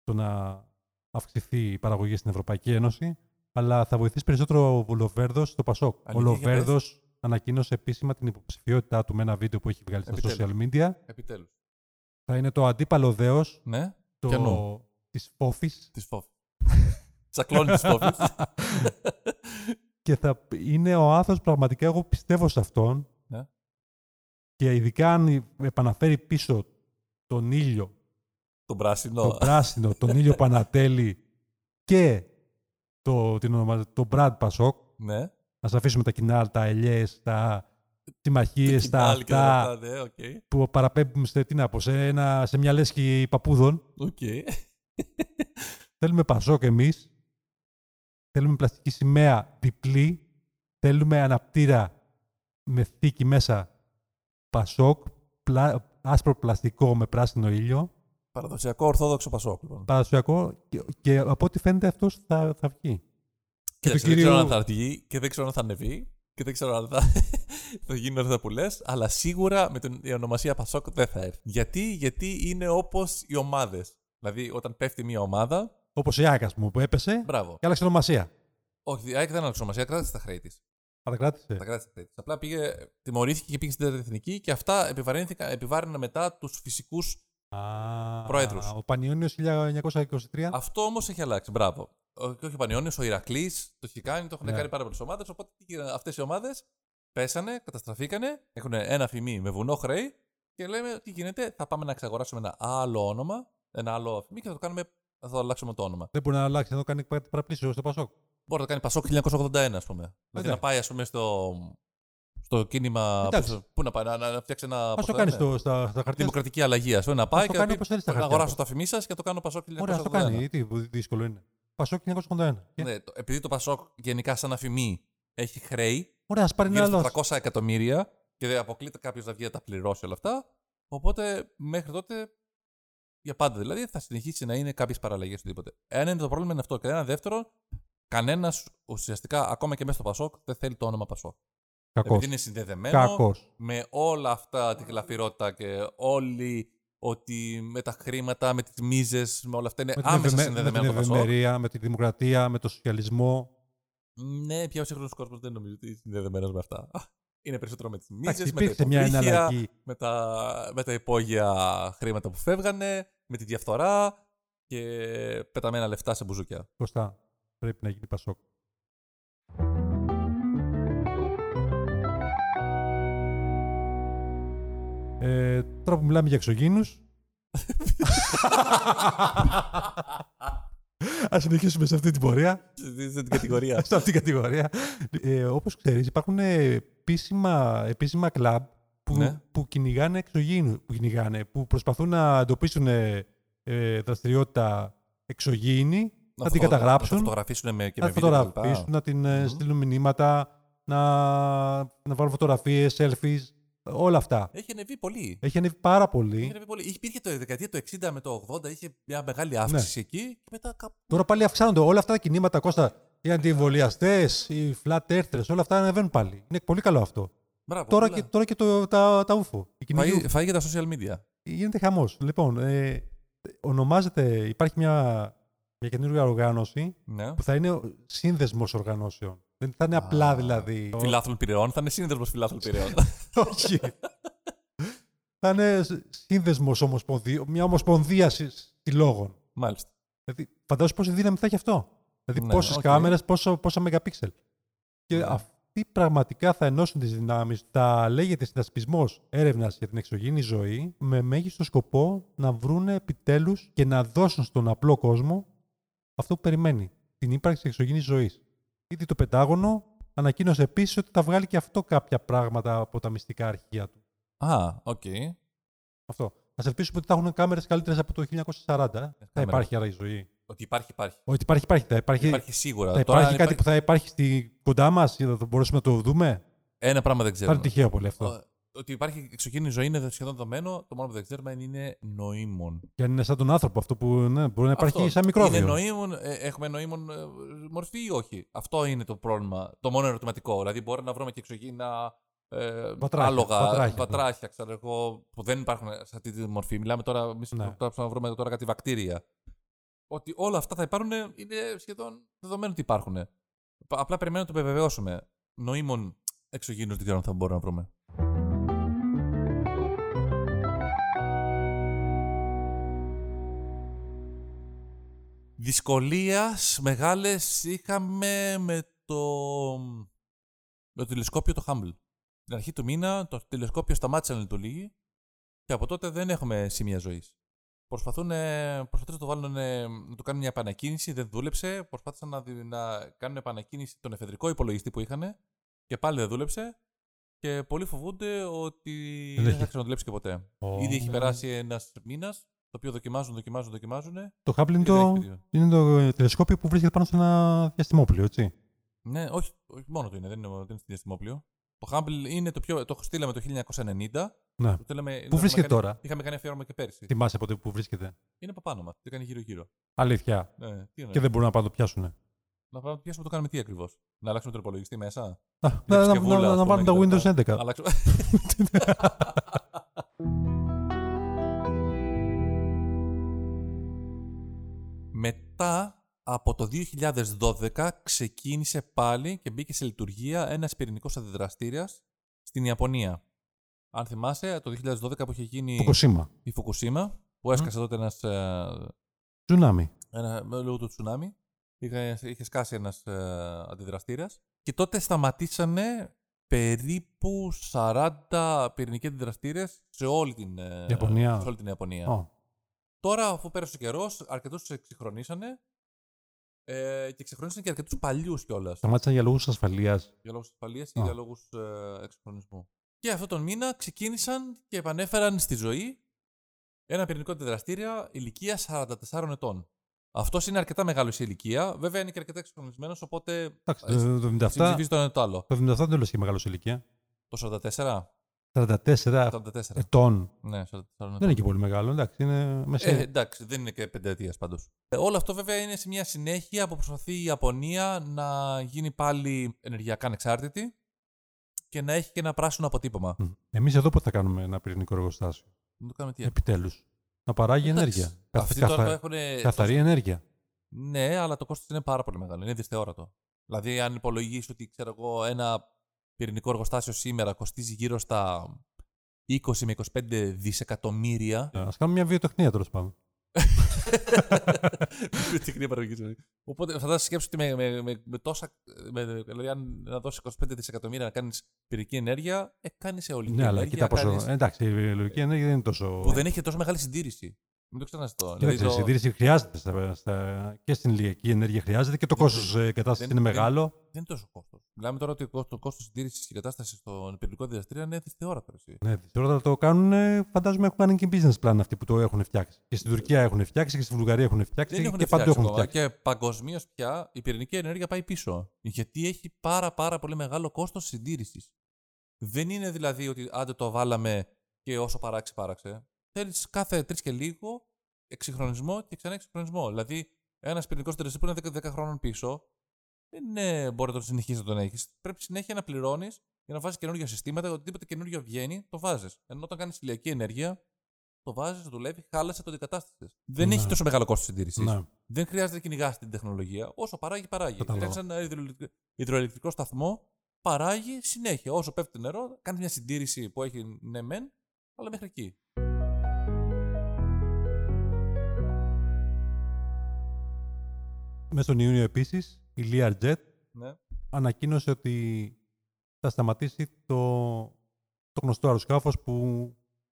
στο να αυξηθεί η παραγωγή στην Ευρωπαϊκή Ένωση. Αλλά θα βοηθήσει περισσότερο ο Λοβέρδο στο Πασόκ. Ο Αλήθεια, για Λοβέρδο ανακοίνωσε επίσημα την υποψηφιότητά του με ένα βίντεο που έχει βγάλει στα Επιτέλους. social media. Επιτέλους. Θα είναι το αντίπαλο δέος Ναι, το... Ποιανού; της Φόφης της φόφης. Τσακλώνει της φόφης. *laughs* και θα είναι ο άνθρωπος πραγματικά εγώ πιστεύω σε αυτόν Ναι. Και ειδικά αν επαναφέρει πίσω τον ήλιο, Τον πράσινο. τον πράσινο, τον ήλιο *laughs* που ανατέλει και το, την ονομα... τον brand ΠΑΣΟΚ, Ναι. να αφήσουμε τα κοινά, τα ελιές, τα συμμαχίες, Το τα Κινάλ και όλα αυτά αυτά, ναι, οκ. που παραπέμπουμε σε, τι να πω, σε, ένα, σε μια λέσχη παππούδων. Οκ. *laughs* Θέλουμε ΠΑΣΟΚ εμείς. Θέλουμε πλαστική σημαία διπλή. Θέλουμε αναπτήρα με θήκη μέσα ΠΑΣΟΚ. Πλα, άσπρο πλαστικό με πράσινο ήλιο. Παραδοσιακό ορθόδοξο Πασόκ, λοιπόν. Παραδοσιακό και, και από ό,τι φαίνεται αυτός θα, θα βγει. Και Κοίταξε, του δεν ξέρω κυρίου- αν θα βγει και δεν ξέρω αν θα ανεβεί και δεν ξέρω αν θα, *laughs* θα γίνουν όλα αυτά που λες, αλλά σίγουρα με την η ονομασία Πασόκ δεν θα έρθει. Γιατί, Γιατί είναι όπως οι ομάδες. Δηλαδή, όταν πέφτει μια ομάδα. Όπως η Άκα μου που έπεσε Μπράβο. και άλλαξε ονομασία. Όχι, η ΑΕΚ δεν άλλαξε ονομασία, κράτησε τα χρέη της. Θα τα κράτησε. Τα κράτησε τα χρέη της. Απλά πήγε, τιμωρήθηκε και πήγε στην τέταρτη εθνική και αυτά επιβαρύνθηκαν- επιβάρυναν μετά τους φυσικούς. Α, Πρόεδρος. Ο Πανιόνιος 1923. Αυτό όμως έχει αλλάξει. Μπράβο. Ο- Και όχι ο Πανιόνιος, ο Ηρακλής το έχει κάνει, το έχουν Ναι. κάνει πάρα πολλές ομάδες. Οπότε αυτές οι ομάδες πέσανε, καταστραφήκανε, έχουν ένα φημί με βουνό χρέη και λέμε τι γίνεται, θα πάμε να εξαγοράσουμε ένα άλλο όνομα, ένα άλλο αφημί και θα το κάνουμε, θα το αλλάξουμε το όνομα. Δεν μπορεί να αλλάξει, να το κάνει κάτι παραπλήσιο στο Πασόκ. Μπορεί να το κάνει Πασόκ 1981, ας πούμε. Δηλαδή να πάει, ας πούμε, στο, στο κίνημα. Εντάξει. πώς- Πού να πάει, να, να φτιάξει ένα. Α πώς το το κάνει λένε, στο, στα, στα χαρτιά. Δημοκρατική αλλαγή, ας πούμε, να πάει το και κάνει να όπως πει, θέλεις στα να χαρτιά. αγοράσω το αφημί σα και το κάνω Πασόκ 1981. Ωραία, ας το κάνει. Τι δύσκολο είναι. Πασόκ 1981. Και- Ναι, το- επειδή το Πασόκ γενικά σαν αφημί έχει χρέη, Ωραία, ας πάρει ένα γύρω άλλο. στα 300 εκατομμύρια και δεν αποκλείται κάποιος να βγει να τα πληρώσει όλα αυτά. Οπότε μέχρι τότε, για πάντα δηλαδή, θα συνεχίσει να είναι κάποιες παραλλαγές οτιδήποτε. Ένα είναι το πρόβλημα είναι αυτό. Και ένα δεύτερο, κανένας ουσιαστικά, ακόμα και μέσα στο Πασόκ, δεν θέλει το όνομα Πασόκ. Κακός. Επειδή είναι συνδεδεμένο Κακός. με όλα αυτά τη γλαφυρότητα και όλη ότι με τα χρήματα, με τις μίζες, με όλα αυτά είναι Με την, άμεσα ευημε- με την συνδεδεμένο το Πασόκ. ευημερία, με τη δημοκρατία, με το σοσιαλισμό. Ναι, πια ο σύγχρονος κόσμος δεν νομίζω ότι είναι συνδεδεμένος με αυτά. *laughs* Είναι περισσότερο με τις μίζες, Εντάξει, με τα υπήρξε μια υποβρύχια, εναλλαγή. με τα, με τα υπόγεια χρήματα που φεύγανε, με τη διαφθορά και πεταμένα λεφτά σε μπουζούκια. Κωστά. Πρέπει να γίνει Πασόκ. Ε, τώρα που μιλάμε για εξωγήινους, Ας συνεχίσουμε σε αυτή την πορεία, Σε την κατηγορία. σε αυτή την κατηγορία. Ε, όπως ξέρεις, υπάρχουν επίσημα, επίσημα κλαμπ που, Ναι. που κυνηγάνε εξωγήινους, που, κυνηγάνε, που προσπαθούν να εντοπίσουν ε, ε, δραστηριότητα εξωγήινη, να, την φωτο- Να καταγράψουν, το φωτογραφίσουν με, και να με τη βίντεο φωτογραφίσουν, κτλ. να την ε, Μμμ. στείλουν μηνύματα, να, να βάλουν φωτογραφίες, selfies, όλα αυτά. Έχει ανεβεί πολύ. Έχει ανέβει πάρα Έχει πολύ. ανεβεί πολύ. Υπήρχε το δεκαετία του 60 με το 80, είχε μια Ναι. μεγάλη αύξηση εκεί και μετά κάπου. Τώρα πάλι αυξάνονται όλα αυτά τα κινήματα, Κώστα. Οι αντιεμβολιαστές, οι flat earthers, όλα αυτά ανεβαίνουν πάλι. Είναι πολύ καλό αυτό. Μπράβο, Τώρα πολλά. και, τώρα και το, τα, τα UFO. Η κυνηγή Φάει, φάει για τα social media. γίνεται χαμός. Λοιπόν, ε, ονομάζεται, υπάρχει μια, μια καινούργια οργάνωση Ναι. που θα είναι σύνδεσμος οργανώσεων. Δεν θα είναι απλά Α, δηλαδή. Φιλάθλων πυρεών. Θα είναι σύνδεσμος φιλάθλων *laughs* πυρεών. Όχι. θα είναι σύνδεσμος ομοσπονδία, μια ομοσπονδία συ- συλλόγων. Μάλιστα. Δηλαδή, φαντάζομαι πόση δύναμη θα έχει αυτό. Δηλαδή, Ναι, πόσες οκ. κάμερες, πόσα, πόσα μεγαπίξελ. Και Ναι. αυτοί πραγματικά θα ενώσουν τις δυνάμεις. Θα λέγεται συνασπισμός έρευνας για την εξωγήινη ζωή με μέγιστο σκοπό να βρουν επιτέλους και να δώσουν στον απλό κόσμο αυτό που περιμένει. Την ύπαρξη της εξωγήινης ζωής. Ήδη το Πεντάγωνο ανακοίνωσε επίσης ότι θα βγάλει και αυτό κάποια πράγματα από τα μυστικά αρχεία του. Α, οκ. Αυτό. Α ελπίσουμε ότι θα έχουν κάμερες καλύτερες από το 1940. ε. Θα κάμερα. υπάρχει άρα η ζωή. Ότι υπάρχει, υπάρχει. Ότι υπάρχει, υπάρχει. Θα υπάρχει, Υπάρχει σίγουρα. θα Τώρα, υπάρχει αν κάτι που θα υπάρχει στη, κοντά μας ή θα το μπορέσουμε να το δούμε; Ένα πράγμα δεν Θα ξέρουμε. είναι τυχαίο πολύ αυτό. Ο- Ότι υπάρχει εξωγήινη ζωή είναι σχεδόν δεδομένο. Το μόνο που δεν ξέρουμε είναι είναι νοήμων. Και αν είναι σαν τον άνθρωπο αυτό που ναι, μπορεί να υπάρχει Αυτό. σαν μικρόβιο. Είναι νοήμων, ε, έχουμε νοήμων ε, μορφή ή όχι. Αυτό είναι το πρόβλημα. Το μόνο ερωτηματικό. Δηλαδή, μπορεί να βρούμε και εξωγήινα ε, Βατράχια, άλογα, βατράχια, βατράχια, ξέρω εγώ, που δεν υπάρχουν σε αυτή τη μορφή. Μιλάμε τώρα, εμείς Ναι. να βρούμε τώρα κάτι βακτήρια. Ότι όλα αυτά θα υπάρχουν είναι σχεδόν δεδομένο ότι υπάρχουν. Απλά περιμένουμε να το επιβεβαιώσουμε. Νοήμων εξωγήινους δεν ξέρω αν θα μπορούμε να βρούμε. Δυσκολίας μεγάλες είχαμε με το, με το τηλεσκόπιο το Hubble. Στην αρχή του μήνα το τηλεσκόπιο σταμάτησε να λειτουργεί και από τότε δεν έχουμε σημεία ζωής. Προσπαθούν, ε, προσπαθούν να το βάλουν, ε, να το κάνουν μια επανακίνηση, δεν δούλεψε. Προσπάθησαν να, δι- να κάνουν επανακίνηση τον εφεδρικό υπολογιστή που είχαν και πάλι δεν δούλεψε. Και πολλοί φοβούνται ότι Δεν δεν έχει. θα ξαναδουλέψει και ποτέ. Ω, Ήδη έχει ναι. περάσει ένας μήνας, το οποίο δοκιμάζουν, δοκιμάζουν, δοκιμάζουν. Το Hubble είναι και δεν το, έχει τελειώσει. είναι το ε, τηλεσκόπιο που βρίσκεται πάνω σε ένα διαστημόπλαιο, έτσι. Ναι, όχι, όχι μόνο το είναι, δεν είναι, δεν είναι στη διαστημόπλιο. Το Hubble είναι το πιο. Το στείλαμε το 1990. Ναι. Το στείλαμε- Πού είχαμε βρίσκεται κάνει- τώρα; Είχαμε κάνει αφιέρωμα και πέρσι. Θυμάσαι ποτέ που βρίσκεται; Είναι από πάνω μας. Το κάνει γύρω-γύρω. Αλήθεια. Ναι, τι εννοείς; Και δεν μπορούν να πάνε να το πιάσουν. Να πάμε να πιάσουμε το κάνουμε τι ακριβώς; Να αλλάξουμε το υπολογιστή μέσα. Να, να, Βλέπεις να, και βούλα, να, ας να πούμε, βάλουν τα και Windows 11. *laughs* *laughs* Μετά από το 2012 ξεκίνησε πάλι και μπήκε σε λειτουργία ένας πυρηνικός αντιδραστήρας στην Ιαπωνία. Αν θυμάσαι, το 2012 που είχε γίνει Φουκουσίμα. η Φουκουσίμα, που έσκασε τότε ένας, ε, Τσουνάμι. ένα, λόγω του τσουνάμι, είχε, είχε σκάσει ένας ε, αντιδραστήρας και τότε σταματήσανε περίπου 40 πυρηνικοί αντιδραστήρες σε όλη την, ε, Ιαπωνία. σε όλη την Ιαπωνία. Ω, Τώρα, αφού πέρασε ο καιρός, αρκετούς του εξυγχρονίσανε ε, και εξυγχρονίσανε και αρκετούς παλιούς κιόλας. Σταμάτησαν για λόγους ασφαλείας. Για λόγους ασφαλείας ή Α. για λόγους ε, εξυγχρονισμού. Και αυτόν τον μήνα ξεκίνησαν και επανέφεραν στη ζωή ένα πυρηνικό αντιδραστήριο ηλικία 44 ετών. Αυτός είναι αρκετά μεγάλο σε ηλικία. Βέβαια είναι και αρκετά εξυγχρονισμένος, οπότε. Εντάξει, ε, το 77, Συμψηφίζει το ένα το άλλο. το 77 δεν το λες και μεγάλο σε ηλικία. Το 44. 44 44. ετών. Ναι, 44 ετών. Δεν είναι και πολύ μεγάλο, εντάξει, είναι μέσα. Ε, εντάξει, δεν είναι και πενταετίας πάντως. όλο αυτό βέβαια είναι σε μια συνέχεια που προσπαθεί η Ιαπωνία να γίνει πάλι ενεργειακά ανεξάρτητη και να έχει και ένα πράσινο αποτύπωμα. Εμείς εδώ πότε θα κάνουμε ένα πυρηνικό εργοστάσιο; Να το κάνουμε τι; Επιτέλους. Να παράγει Εντάξει, ενέργεια. Καθ- Αυτοί καθα- τώρα έχουν. Καθαρή ενέργεια. Ναι, αλλά το κόστος είναι πάρα πολύ μεγάλο. Είναι δυσθεώρατο. Δηλαδή, αν υπολογίσεις ότι ξέρω εγώ, ένα πυρηνικό εργοστάσιο σήμερα κοστίζει γύρω στα 20 με 25 δισεκατομμύρια. Α κάνουμε μια βιοτεχνία τέλος πάντων. *laughs* Τεχνία παραγωγής ζωή. Οπότε φαντάζεσαι σκέψου ότι με, με, με, με τόσα. Με, δηλαδή, αν να δώσεις 25 δισεκατομμύρια να κάνεις πυρηνική ενέργεια, ε, κάνεις αιωλική Ναι, αλλά ενέργεια. κοίτα πόσο. κάνεις- Εντάξει, η λογική ενέργεια δεν είναι τόσο. Που δεν έχει τόσο μεγάλη συντήρηση. Μην το ξεχνάς αυτό. Κοίταξε, η το- συντήρηση χρειάζεται στα, στα, και στην ηλιακή ενέργεια χρειάζεται και το Δεν- κόστος εγκατάσταση δεν- είναι δεν- μεγάλο. Δεν είναι τόσο κόστος. Μιλάμε τώρα ότι το κόστος συντήρησης και κατάσταση στον πυρηνικό διδαστήριο είναι δυσθεώρατο. εσύ. Ναι, τώρα θα το κάνουν, ε, φαντάζομαι έχουν κάνει και business plan αυτοί που το έχουν φτιάξει. Και στην Τουρκία έχουν φτιάξει και στη Βουλγαρία έχουν φτιάξει Δεν έχουν και παντού φτιάξει έχουν ακόμα. φτιάξει. Και παγκοσμίως πια η πυρηνική ενέργεια πάει πίσω. Γιατί έχει πάρα, πάρα πολύ μεγάλο κόστος συντήρησης. Δεν είναι δηλαδή ότι άντε το βάλαμε και όσο παράξει, πάραξε. Θέλεις κάθε τρεις και λίγο εξυγχρονισμό και ξανά εξυγχρονισμό. Δηλαδή, ένας πυρηνικός συντηρητή που είναι 10, 10 χρόνων πίσω, δεν είναι, μπορεί να το συνεχίσεις να τον έχεις. Πρέπει συνέχεια να πληρώνεις για να βάζεις καινούργια συστήματα. Οτιδήποτε καινούργιο βγαίνει, το βάζεις. Ενώ όταν κάνεις ηλιακή ενέργεια, το βάζεις, δουλεύει, χάλασε, το αντικατάστασες. Δεν Ναι. έχει τόσο μεγάλο κόστος συντήρησης. Ναι. Δεν χρειάζεται να κυνηγάς την τεχνολογία. Όσο παράγει, παράγει. Κατάλαβα. Φτιάξεις ένα υδροελεκτρικό- υδροελεκτρικό σταθμό, παράγει συνέχεια. Όσο πέφτει το νερό, κάνεις μια συντήρηση που έχει ναι, μεν, αλλά μέχρι εκεί. Μέσα στον Ιούνιο επίσης, η Learjet Ναι. ανακοίνωσε ότι θα σταματήσει το, το γνωστό αεροσκάφος που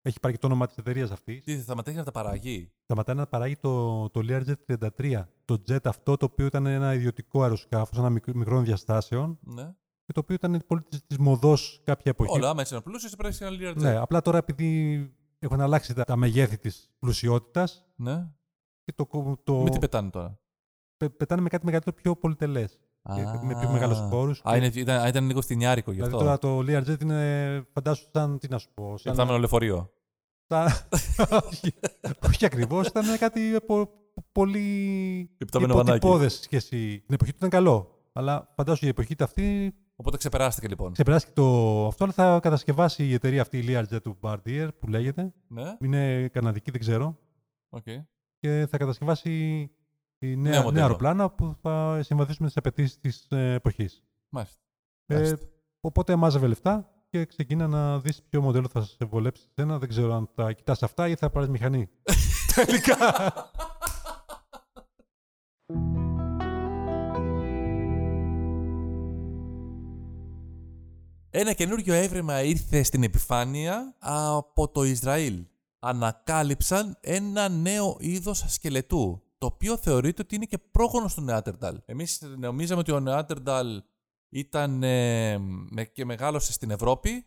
έχει πάρει και το όνομα της εταιρείας αυτής. Τι θα σταματήσει να τα παράγει; Σταματάει να παράγει το, το Learjet 33. Το jet αυτό το οποίο ήταν ένα ιδιωτικό αεροσκάφος, ένα μικ, μικρών διαστάσεων Ναι. και το οποίο ήταν πολύ της της μοδός κάποια εποχή. Όλα, άμα είσαι ένα πλούσιος, πρέπει να είσαι ένα Ναι, απλά τώρα επειδή έχουν αλλάξει τα, τα μεγέθη της πλουσιότητας ναι. και το, κο- το Με τι πετάνε τώρα. Πε- πετάνε με κάτι μεγαλύτερο πιο πολυτελές. με πιο μεγάλους χώρους Α, και- είναι, ήταν, α, ήταν λίγο φτηνιάρικο γι' Δηλαδή αυτό. τώρα το Learjet είναι φαντάσου σαν, τι να σου πω, σαν, Εφτάμενο λεωφορείο. σαν- όχι, όχι ακριβώς, ήταν κάτι πο- πολύ Υπτάμενο βανάκι. υποτυπώδες σχέση. Την εποχή του ήταν καλό, αλλά φαντάσου η εποχή του αυτή Οπότε ξεπεράστηκε λοιπόν. ξεπεράσει το αυτό, αλλά θα κατασκευάσει η εταιρεία αυτή η Learjet του Bardier που λέγεται. Ναι, Είναι καναδική, δεν ξέρω. οκ. Και θα κατασκευάσει η Νέο νέα, νέα μοντέλο. αεροπλάνα που θα συμβαδίσουν με τις απαιτήσεις της ε, εποχής. Μάλιστα. Ε, Μάλιστα. οπότε μάζευε λεφτά και ξεκίνα να δεις ποιο μοντέλο θα σε βολέψει εσένα. Δεν ξέρω αν θα κοιτάς αυτά ή θα πάρεις μηχανή. *laughs* Τελικά. Ένα καινούριο εύρημα ήρθε στην επιφάνεια από το Ισραήλ. Ανακάλυψαν ένα νέο είδος σκελετού, το οποίο θεωρείται ότι είναι και πρόγονος του Νεάτερνταλ. Εμείς νομίζαμε ότι ο Νεάτερνταλ ήταν ε, με- και μεγάλωσε στην Ευρώπη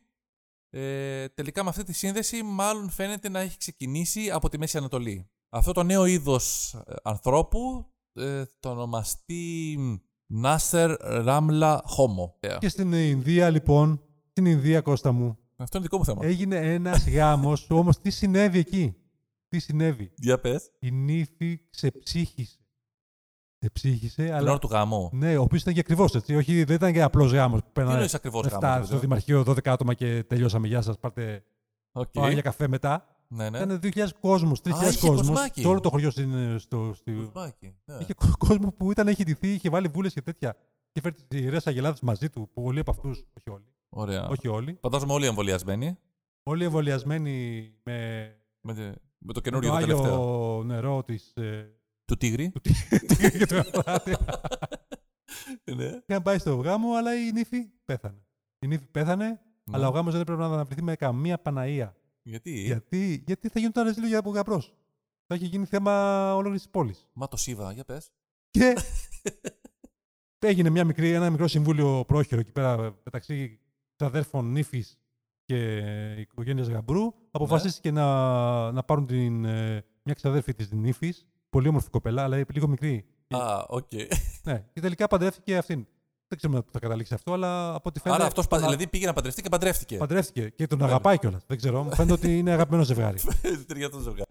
Ε, τελικά με αυτή τη σύνδεση μάλλον φαίνεται να έχει ξεκινήσει από τη Μέση Ανατολή. Αυτό το νέο είδος ε, ανθρώπου ε, το ονομαστεί Νάσερ Ράμλα Χόμο. Και στην Ινδία λοιπόν, στην Ινδία Κώστα μου, Αυτό είναι δικό μου θέμα. έγινε ένας γάμος, όμως τι συνέβη εκεί; Τι συνέβη; Για πες. Η νύφη ξεψύχησε. Ξεψύχησε, Την αλλά... ώρα του γάμου. Ναι, ο οποίος ήταν και ακριβώς έτσι. Όχι, δεν ήταν και απλός γάμος που Τι παίρνανε εννοείς ακριβώς λεφτά γάμος. στο παιδί μου; Δημαρχείο 12 άτομα και τελειώσαμε. Γεια σας, πάρτε Οκ. πάμε για καφέ μετά. Ναι, ναι. Ήταν 2.000 κόσμου, 3.000 είχε κόσμου. κοσμάκι. Σε όλο το χωριό στην, στο, στη... Κοσμάκι, ναι. Είχε κο- κόσμο που ήταν, έχει ντυθεί, είχε βάλει βούλες και τέτοια. Και φέρει τις ιερές αγελάδες μαζί του. Πολλοί από αυτούς, όχι όλοι. Ωραία. Όχι όλοι. Φαντάζομαι όλοι εμβολιασμένοι. Όλοι εμβολιασμένοι με, Με, τε- με το με το καινούριο το τελευταίο. άγιο νερό της. Ε, Του τίγρη. *laughs* και του Ευφράτη. ναι. Είχαν πάει στο γάμο, αλλά η νύφη πέθανε. Η νύφη πέθανε, αλλά ο γάμος δεν έπρεπε να αναβληθεί με καμία Παναία. Γιατί; Γιατί, γιατί θα γινόταν ρεζίλιο για γαμπρό. Θα είχε γίνει θέμα ολόκληρη της πόλης. Μα το Σίβα, για πες. Και *laughs* έγινε μια μικρή, ένα μικρό συμβούλιο πρόχειρο εκεί πέρα μεταξύ αδέρφων νύφης και οικογένειας γαμπρού. Αποφασίστηκε να, να πάρουν την, ε, μια ξαδέρφη της νύφης. Πολύ όμορφη κοπέλα, αλλά λίγο μικρή. Α, οκ. Ναι, και τελικά παντρεύτηκε αυτήν. Δεν ξέρουμε πού θα καταλήξεις αυτό, αλλά από ό,τι φαίνεται. Άρα αυτός πα- δηλαδή πήγε να παντρευτεί και παντρεύτηκε. Παντρεύτηκε και τον αγαπάει κιόλας. Δεν ξέρω. Μου φαίνεται ότι είναι αγαπημένος ζευγάρι. *laughs* Ταιριάζει το ζευγάρι.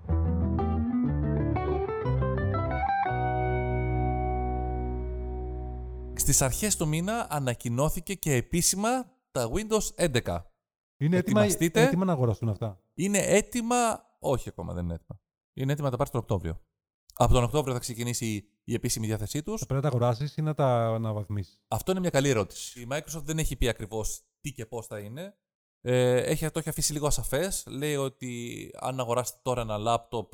Στις αρχές του μήνα ανακοινώθηκε και επίσημα τα Windows 11. Είναι έτοιμα, Ετοιμαστείτε. έτοιμα να αγοραστούν αυτά. Είναι έτοιμα... Όχι ακόμα, δεν είναι έτοιμα. Είναι έτοιμα να τα πάρεις τον Οκτώβριο. Από τον Οκτώβριο θα ξεκινήσει η επίσημη διάθεσή τους. Θα πρέπει να τα αγοράσεις ή να τα αναβαθμίσεις. Αυτό είναι μια καλή ερώτηση. Η Microsoft δεν έχει πει ακριβώς τι και πώς θα είναι. Ε, έχει, το έχει αφήσει λίγο ασαφές. Λέει ότι αν αγοράσετε τώρα ένα λάπτοπ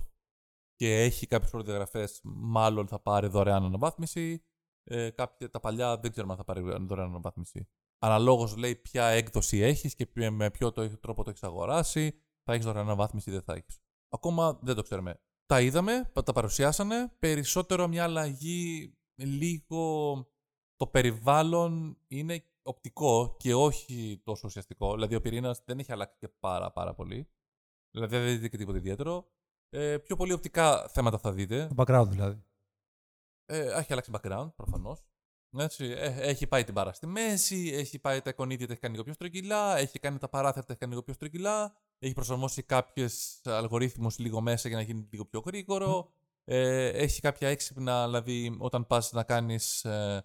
και έχει κάποιες προδιαγραφές, μάλλον θα πάρει δωρεάν αναβάθμιση. Ε, κάποια, τα παλιά δεν ξέρουμε αν θα πάρει δωρεάν αναβάθμιση. Αναλόγω λέει ποια έκδοση έχεις και ποιο- με ποιο το, τρόπο το έχεις αγοράσει. Θα έχεις δωρεάν αναβάθμιση ή δεν θα έχεις. Ακόμα δεν το ξέρουμε. Τα είδαμε, τα παρουσιάσανε. Περισσότερο μια αλλαγή λίγο το περιβάλλον είναι οπτικό και όχι τόσο ουσιαστικό. Δηλαδή ο πυρήνας δεν έχει αλλάξει και πάρα, πάρα πολύ. Δηλαδή δεν δείτε και τίποτα ιδιαίτερο. Ε, πιο πολύ οπτικά θέματα θα δείτε. Το background δηλαδή. Ε, έχει αλλάξει background, προφανώς. Έχει πάει την μπάρα στη μέση, έχει πάει τα εικονίδια, τα έχει κάνει λίγο πιο στρογγυλά, έχει κάνει τα παράθυρα, τα έχει κάνει λίγο πιο στρογγυλά, έχει προσαρμόσει κάποιου αλγορίθμους λίγο μέσα για να γίνει λίγο πιο γρήγορο. Ε, έχει κάποια έξυπνα, δηλαδή όταν πας να κάνεις. Ε,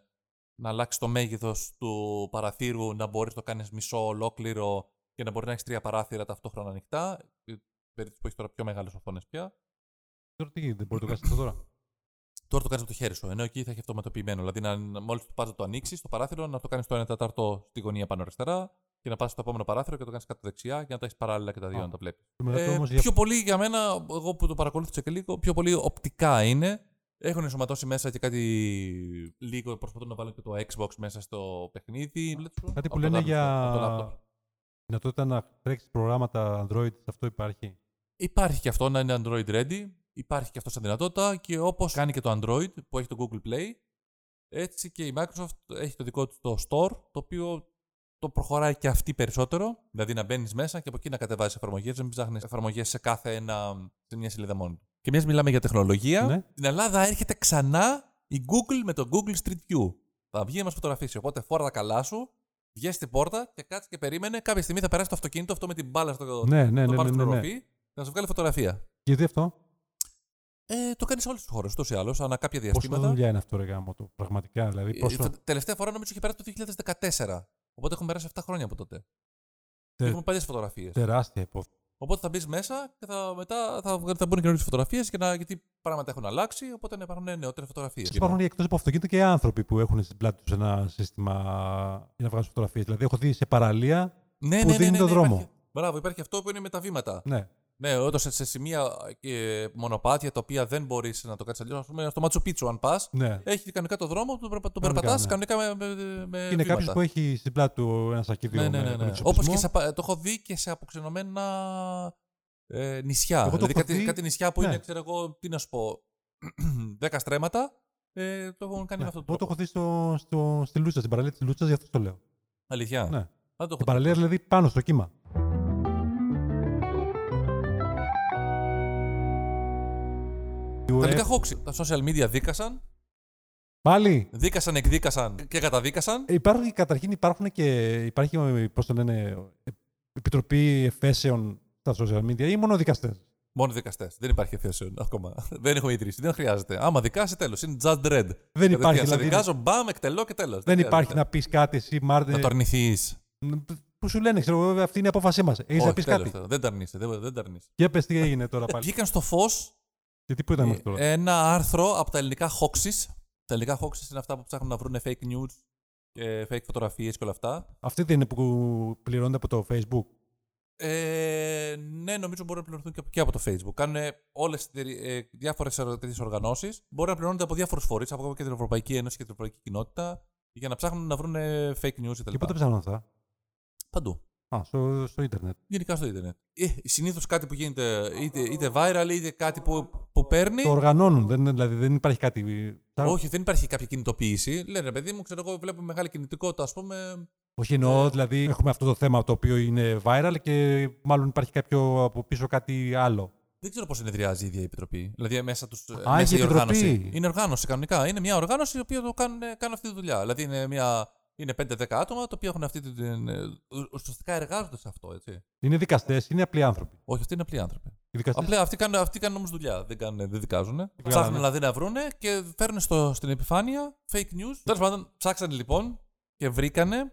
να αλλάξεις το μέγεθος του παραθύρου, να μπορείς να το κάνεις μισό ολόκληρο και να μπορεί να έχεις τρία παράθυρα ταυτόχρονα ανοιχτά. Ε, Περίπτωση που έχεις τώρα πιο μεγάλες οθόνες πια. Τώρα τι γίνεται, μπορεί να το κάνεις αυτό τώρα; Τώρα το κάνεις με το χέρι σου, ενώ εκεί θα έχει αυτοματοποιημένο. Δηλαδή, να, μόλις το πα να το ανοίξεις το παράθυρο, να το κάνεις το 1 τέταρτο στη γωνία πάνω αριστερά και να πας στο επόμενο παράθυρο και το κάνεις κάτω δεξιά για να τα έχεις παράλληλα και τα δύο Α. να τα βλέπεις. Το μελετώ Ε, όμως για- πιο πολύ για μένα, εγώ που το παρακολούθησα και λίγο, πιο πολύ οπτικά είναι. Έχουν ενσωματώσει μέσα και κάτι λίγο, προσπαθούν να βάλουν και το Xbox μέσα στο παιχνίδι. Κάτι που Από το λένε laptop, για από το laptop. δυνατότητα να τρέξεις προγράμματα Android, αυτό υπάρχει; Υπάρχει και αυτό να είναι Android ready. Υπάρχει και αυτός σαν δυνατότητα και όπως κάνει και το Android που έχει το Google Play, έτσι και η Microsoft έχει το δικό του το Store, το οποίο το προχωράει και αυτή περισσότερο. Δηλαδή να μπαίνεις μέσα και από εκεί να κατεβάζει εφαρμογές, να μην ψάχνεις εφαρμογές σε κάθε ένα, σε μια σελίδα μόνη του. Και μιας μιλάμε για τεχνολογία. Ναι. Στην Ελλάδα έρχεται ξανά η Google με το Google Street View. Θα βγει να μας φωτογραφίσει. Οπότε φόρα τα καλά σου, βγες στην πόρτα και κάτσε και περίμενε. Κάποια στιγμή θα περάσει το αυτοκίνητο αυτό με την μπάλα στο, Ναι, ναι, το ναι, πάνω ναι, στην ναι, ναι. οροφή να σου βγάλει φωτογραφία. Γιατί αυτό, Ε, το κάνει σε όλες τις χώρες, ούτως ή άλλως, ανά κάποια πόσο διαστήματα. δουλειά είναι αυτό, ρε γάμο του, πραγματικά. Δηλαδή, Ε, πόσο. τε- τελευταία φορά νομίζω είχε περάσει το 2014. Οπότε έχουν περάσει 7 χρόνια από τότε. Τε- Έχουμε παλιές φωτογραφίες. Τεράστια υπόθεση. Οπότε θα μπεις μέσα και θα, μετά θα, βγα- θα μπουν καινούριε φωτογραφίες γιατί πράγματα έχουν αλλάξει. Οπότε να υπάρχουν νεότερες φωτογραφίες. Υπάρχουν εκτός από αυτοκίνητα και άνθρωποι που έχουν στην πλάτη τους ένα σύστημα για να βγάζουν φωτογραφίες. Δηλαδή, έχω δει σε παραλία. ναι, που ναι, ναι, δίνει ναι, το ναι, δρόμο. Υπάρχει, μπράβο, υπάρχει αυτό που είναι με τα βήματα. Ναι. Ναι, όντως σε, σε σημεία και μονοπάτια τα οποία δεν μπορείς να το κάνεις αλλιώς. Α πούμε, στο Μάτσο Πίτσο, αν πας, ναι. έχει κανονικά το δρόμο, τον, περπα- τον Κανονικά, περπατάς ναι. κανονικά με, με, με είναι βήματα. κάποιος που έχει στην πλάτη του ένας σακίδιο Ναι, ναι, με, ναι. με ναι. εξοπλισμό. Όπως και σε, απα- το έχω δει και σε αποξενωμένα ε, νησιά. Εγώ το δηλαδή έχω κάτι, δει- κάτι νησιά που ναι. είναι, ξέρω εγώ, τι να σου πω, *clears throat* 10 στρέμματα, ε, το έχουν κάνει Ναι. με αυτόν τον Εγώ το τρόπο. έχω δει στο, στο, στη Λούτσα, στην παραλία της Λούτσας, γι' αυτό το λέω. Αλήθεια. Ναι. Δεν το έχω Στην παραλία δηλαδή πάνω στο κύμα. Του. Τα ε, τελικά hoax. Τα social media δίκασαν, Πάλι. δίκασαν, εκδίκασαν και καταδίκασαν. Υπάρχουν, καταρχήν υπάρχουν και υπάρχει, πώς το λένε, επιτροπή εφέσεων στα social media ή μόνο δικαστές. Μόνο δικαστές. Δεν υπάρχει θέσεων ακόμα. *laughs* δεν έχουμε ιδρύσει. Δεν χρειάζεται. Άμα δικάσει, τέλος. Είναι judge dread. Δεν υπάρχει, Σε δηλαδή, δικάζω, μπαμ, εκτελώ και τέλος. δεν υπάρχει να πεις κάτι εσύ, Μάρτε. Να το αρνηθεί. Που σου λένε, ξέρω εγώ, αυτή είναι η απόφασή μας. Έχεις να πεις κάτι. Δεν τα αρνείσαι. Δεν, δεν τα αρνείσαι. Για πες τι έγινε τώρα πάλι. Βγήκαν στο φως Και τι που ήταν αυτό τώρα; ένα άρθρο από τα ελληνικά hoaxes. Τα ελληνικά hoaxes είναι αυτά που ψάχνουν να βρουν fake news και fake φωτογραφίες και όλα αυτά. Αυτή δεν είναι που πληρώνεται από το Facebook; Ε, ναι, νομίζω μπορούν να πληρωθούν και από, και από το Facebook. Κάνουν όλες ε, διάφορες τέτοιε οργανώσεις. Μπορεί να πληρώνονται από διάφορους φορείς, από και την Ευρωπαϊκή Ένωση και την Ευρωπαϊκή Κοινότητα, για να ψάχνουν να βρουν fake news κτλ. Και πότε ψάχνουν αυτά; Παντού. Α, στο, στο ίντερνετ. Γενικά στο Ιντερνετ. Ε, Συνήθως κάτι που γίνεται είτε, είτε viral είτε κάτι που, που παίρνει. Το οργανώνουν, δεν, δηλαδή δεν υπάρχει κάτι. Όχι, δεν υπάρχει κάποια κινητοποίηση. Λένε, παιδί μου, ξέρω εγώ, βλέπω μεγάλη κινητικότητα, ας πούμε. Όχι εννοώ, δηλαδή έχουμε αυτό το θέμα το οποίο είναι viral και μάλλον υπάρχει κάποιο από πίσω κάτι άλλο. Δεν ξέρω πώς συνεδριάζει η ίδια η Επιτροπή. Δηλαδή μέσα τους. Α, μέσα η η οργάνωση. Επιτροπή. Είναι οργάνωση κανονικά. Είναι μια οργάνωση η οποία το κάνουν, κάνουν αυτή τη δουλειά. Δηλαδή είναι, μια, είναι 5-10 άτομα τα οποία έχουν αυτή την. ε, Ουσιαστικά εργάζονται σε αυτό, έτσι. Είναι δικαστές, είναι απλοί άνθρωποι. Όχι, αυτοί είναι απλοί άνθρωποι. Οι δικαστές Απλά αυτοί κάνουν, αυτοί κάνουν όμως δουλειά. Δεν, κάνουν, δεν δικάζουν. βγάλανε. Ψάχνουν δηλαδή να βρούνε και φέρνουν στο, στην επιφάνεια fake news. Τέλος πάντων, ψάξανε λοιπόν και βρήκανε.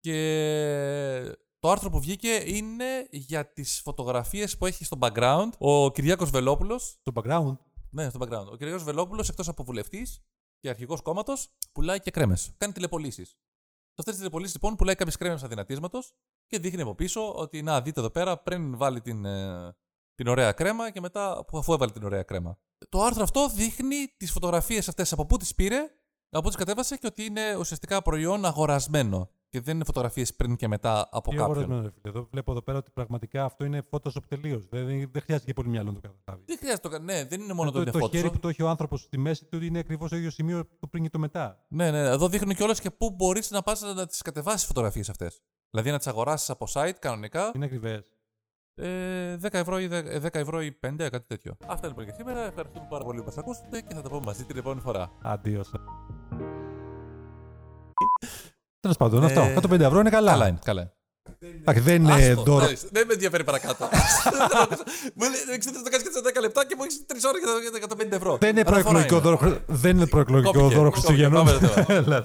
Και το άρθρο που βγήκε είναι για τις φωτογραφίες που έχει στο background ο Κυριάκος Βελόπουλος. Στο background; Ναι, στο background. Ο Κυριάκος Βελόπουλος, εκτός από βουλευτής και αρχηγός κόμματος, πουλάει και κρέμες. Κάνει τηλεπολίσεις. Σε αυτές τις τηλεπολίσεις λοιπόν πουλάει κάποιες κρέμες αδυνατίσματος και δείχνει από πίσω ότι να δείτε εδώ πέρα πριν βάλει την, ε, την ωραία κρέμα και μετά που- αφού έβαλε την ωραία κρέμα. Το άρθρο αυτό δείχνει τις φωτογραφίες αυτές από πού τις πήρε, από πού τις κατέβασε και ότι είναι ουσιαστικά προϊόν αγορασμένο. Και δεν είναι φωτογραφίες πριν και μετά από Τι κάποιον. αγορασμένο, ρε φίλε. Εδώ βλέπω εδώ πέρα ότι πραγματικά αυτό είναι Photoshop τελείως. Δεν, δεν χρειάζεται και πολύ μυαλό να το καταλάβεις. Δεν χρειάζεται το κα- Ναι, δεν είναι μόνο το, το, είναι το Photoshop. χέρι που το έχει ο άνθρωπος στη μέση του είναι ακριβώς το ίδιο σημείο το πριν και το μετά. Ναι, ναι. Εδώ δείχνουν κιόλας και πού μπορείς να πας να τις κατεβάσεις φωτογραφίες αυτές. Δηλαδή να τις αγοράσεις από site κανονικά. Είναι ακριβές. Ε, 10 ευρώ ή 10 10 ευρώ ή 5, κάτι τέτοιο. Αυτά λοιπόν για σήμερα. Ευχαριστούμε πάρα πολύ που μας ακούσατε και θα τα πούμε μαζί την επόμενη φορά. Αντίο. Τέλος πάντων, αυτό. Ε, 150 ευρώ είναι καλά. Καλά είναι. Καλά είναι. Εντάξει, δεν είναι Άστο, δώρο. εντάξει, Δεν με ενδιαφέρει παρακάτω. Μου λέει ξέρετε το κάνεις και σε 10 λεπτά και μου έχεις 3 ώρες για τα 150 ευρώ. Δεν είναι Αναφορά προεκλογικό είναι. δώρο, χρ- δεν είναι προεκλογικό Κόπηκε, δώρο κόπηκε, Χριστουγεννών. πάμε στο θέμα.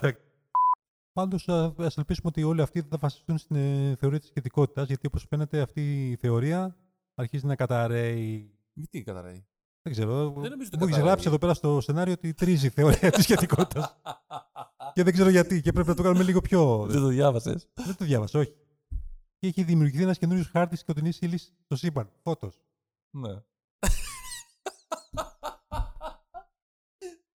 Πάντω, ας ελπίσουμε ότι όλοι αυτοί θα βασιστούν στην ε, θεωρία της σχετικότητας, γιατί όπως φαίνεται αυτή η θεωρία αρχίζει να καταραίει. Γιατί καταραίει; Δεν ξέρω. νομίζω ότι Μου έχεις καταραίει. γράψει εδώ πέρα στο σενάριο ότι τρίζει η θεωρία της σχετικότητας. *laughs* και δεν ξέρω γιατί. Και πρέπει να το κάνουμε λίγο πιο. Δεν το διάβασες. δεν το διάβασα, όχι. Και έχει δημιουργηθεί ένας καινούριος χάρτης σκοτεινής ύλης στο σύμπαν. Φώτος. Ναι. *laughs*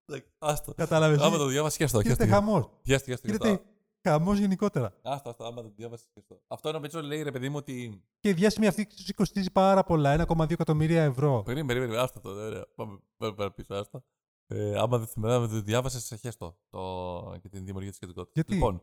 Εντάξει, Άστο. Κατάλαβες. Άμα το διάβασες, χέστο. Γίνεται χαμός. Χέστο, χέστο. Γίνεται χαμός γενικότερα. Άστο, άστο, άμα το διάβασες, χέστο. Αυτό νομίζω λέει ρε παιδί μου ότι. Και η διάσημη αυτή σου κοστίζει πάρα πολλά, 1,2 εκατομμύρια ευρώ. Περίμενε, περίμενε, άστο το. Ωραία. Πάμε, πάμε, πάμε πίσω, άστο. Ε, άμα δεν θυμάμαι, άμα δεν το διάβασες, σε χέστο το... για την δημιουργία της σχετικότητα. Γιατί; Λοιπόν,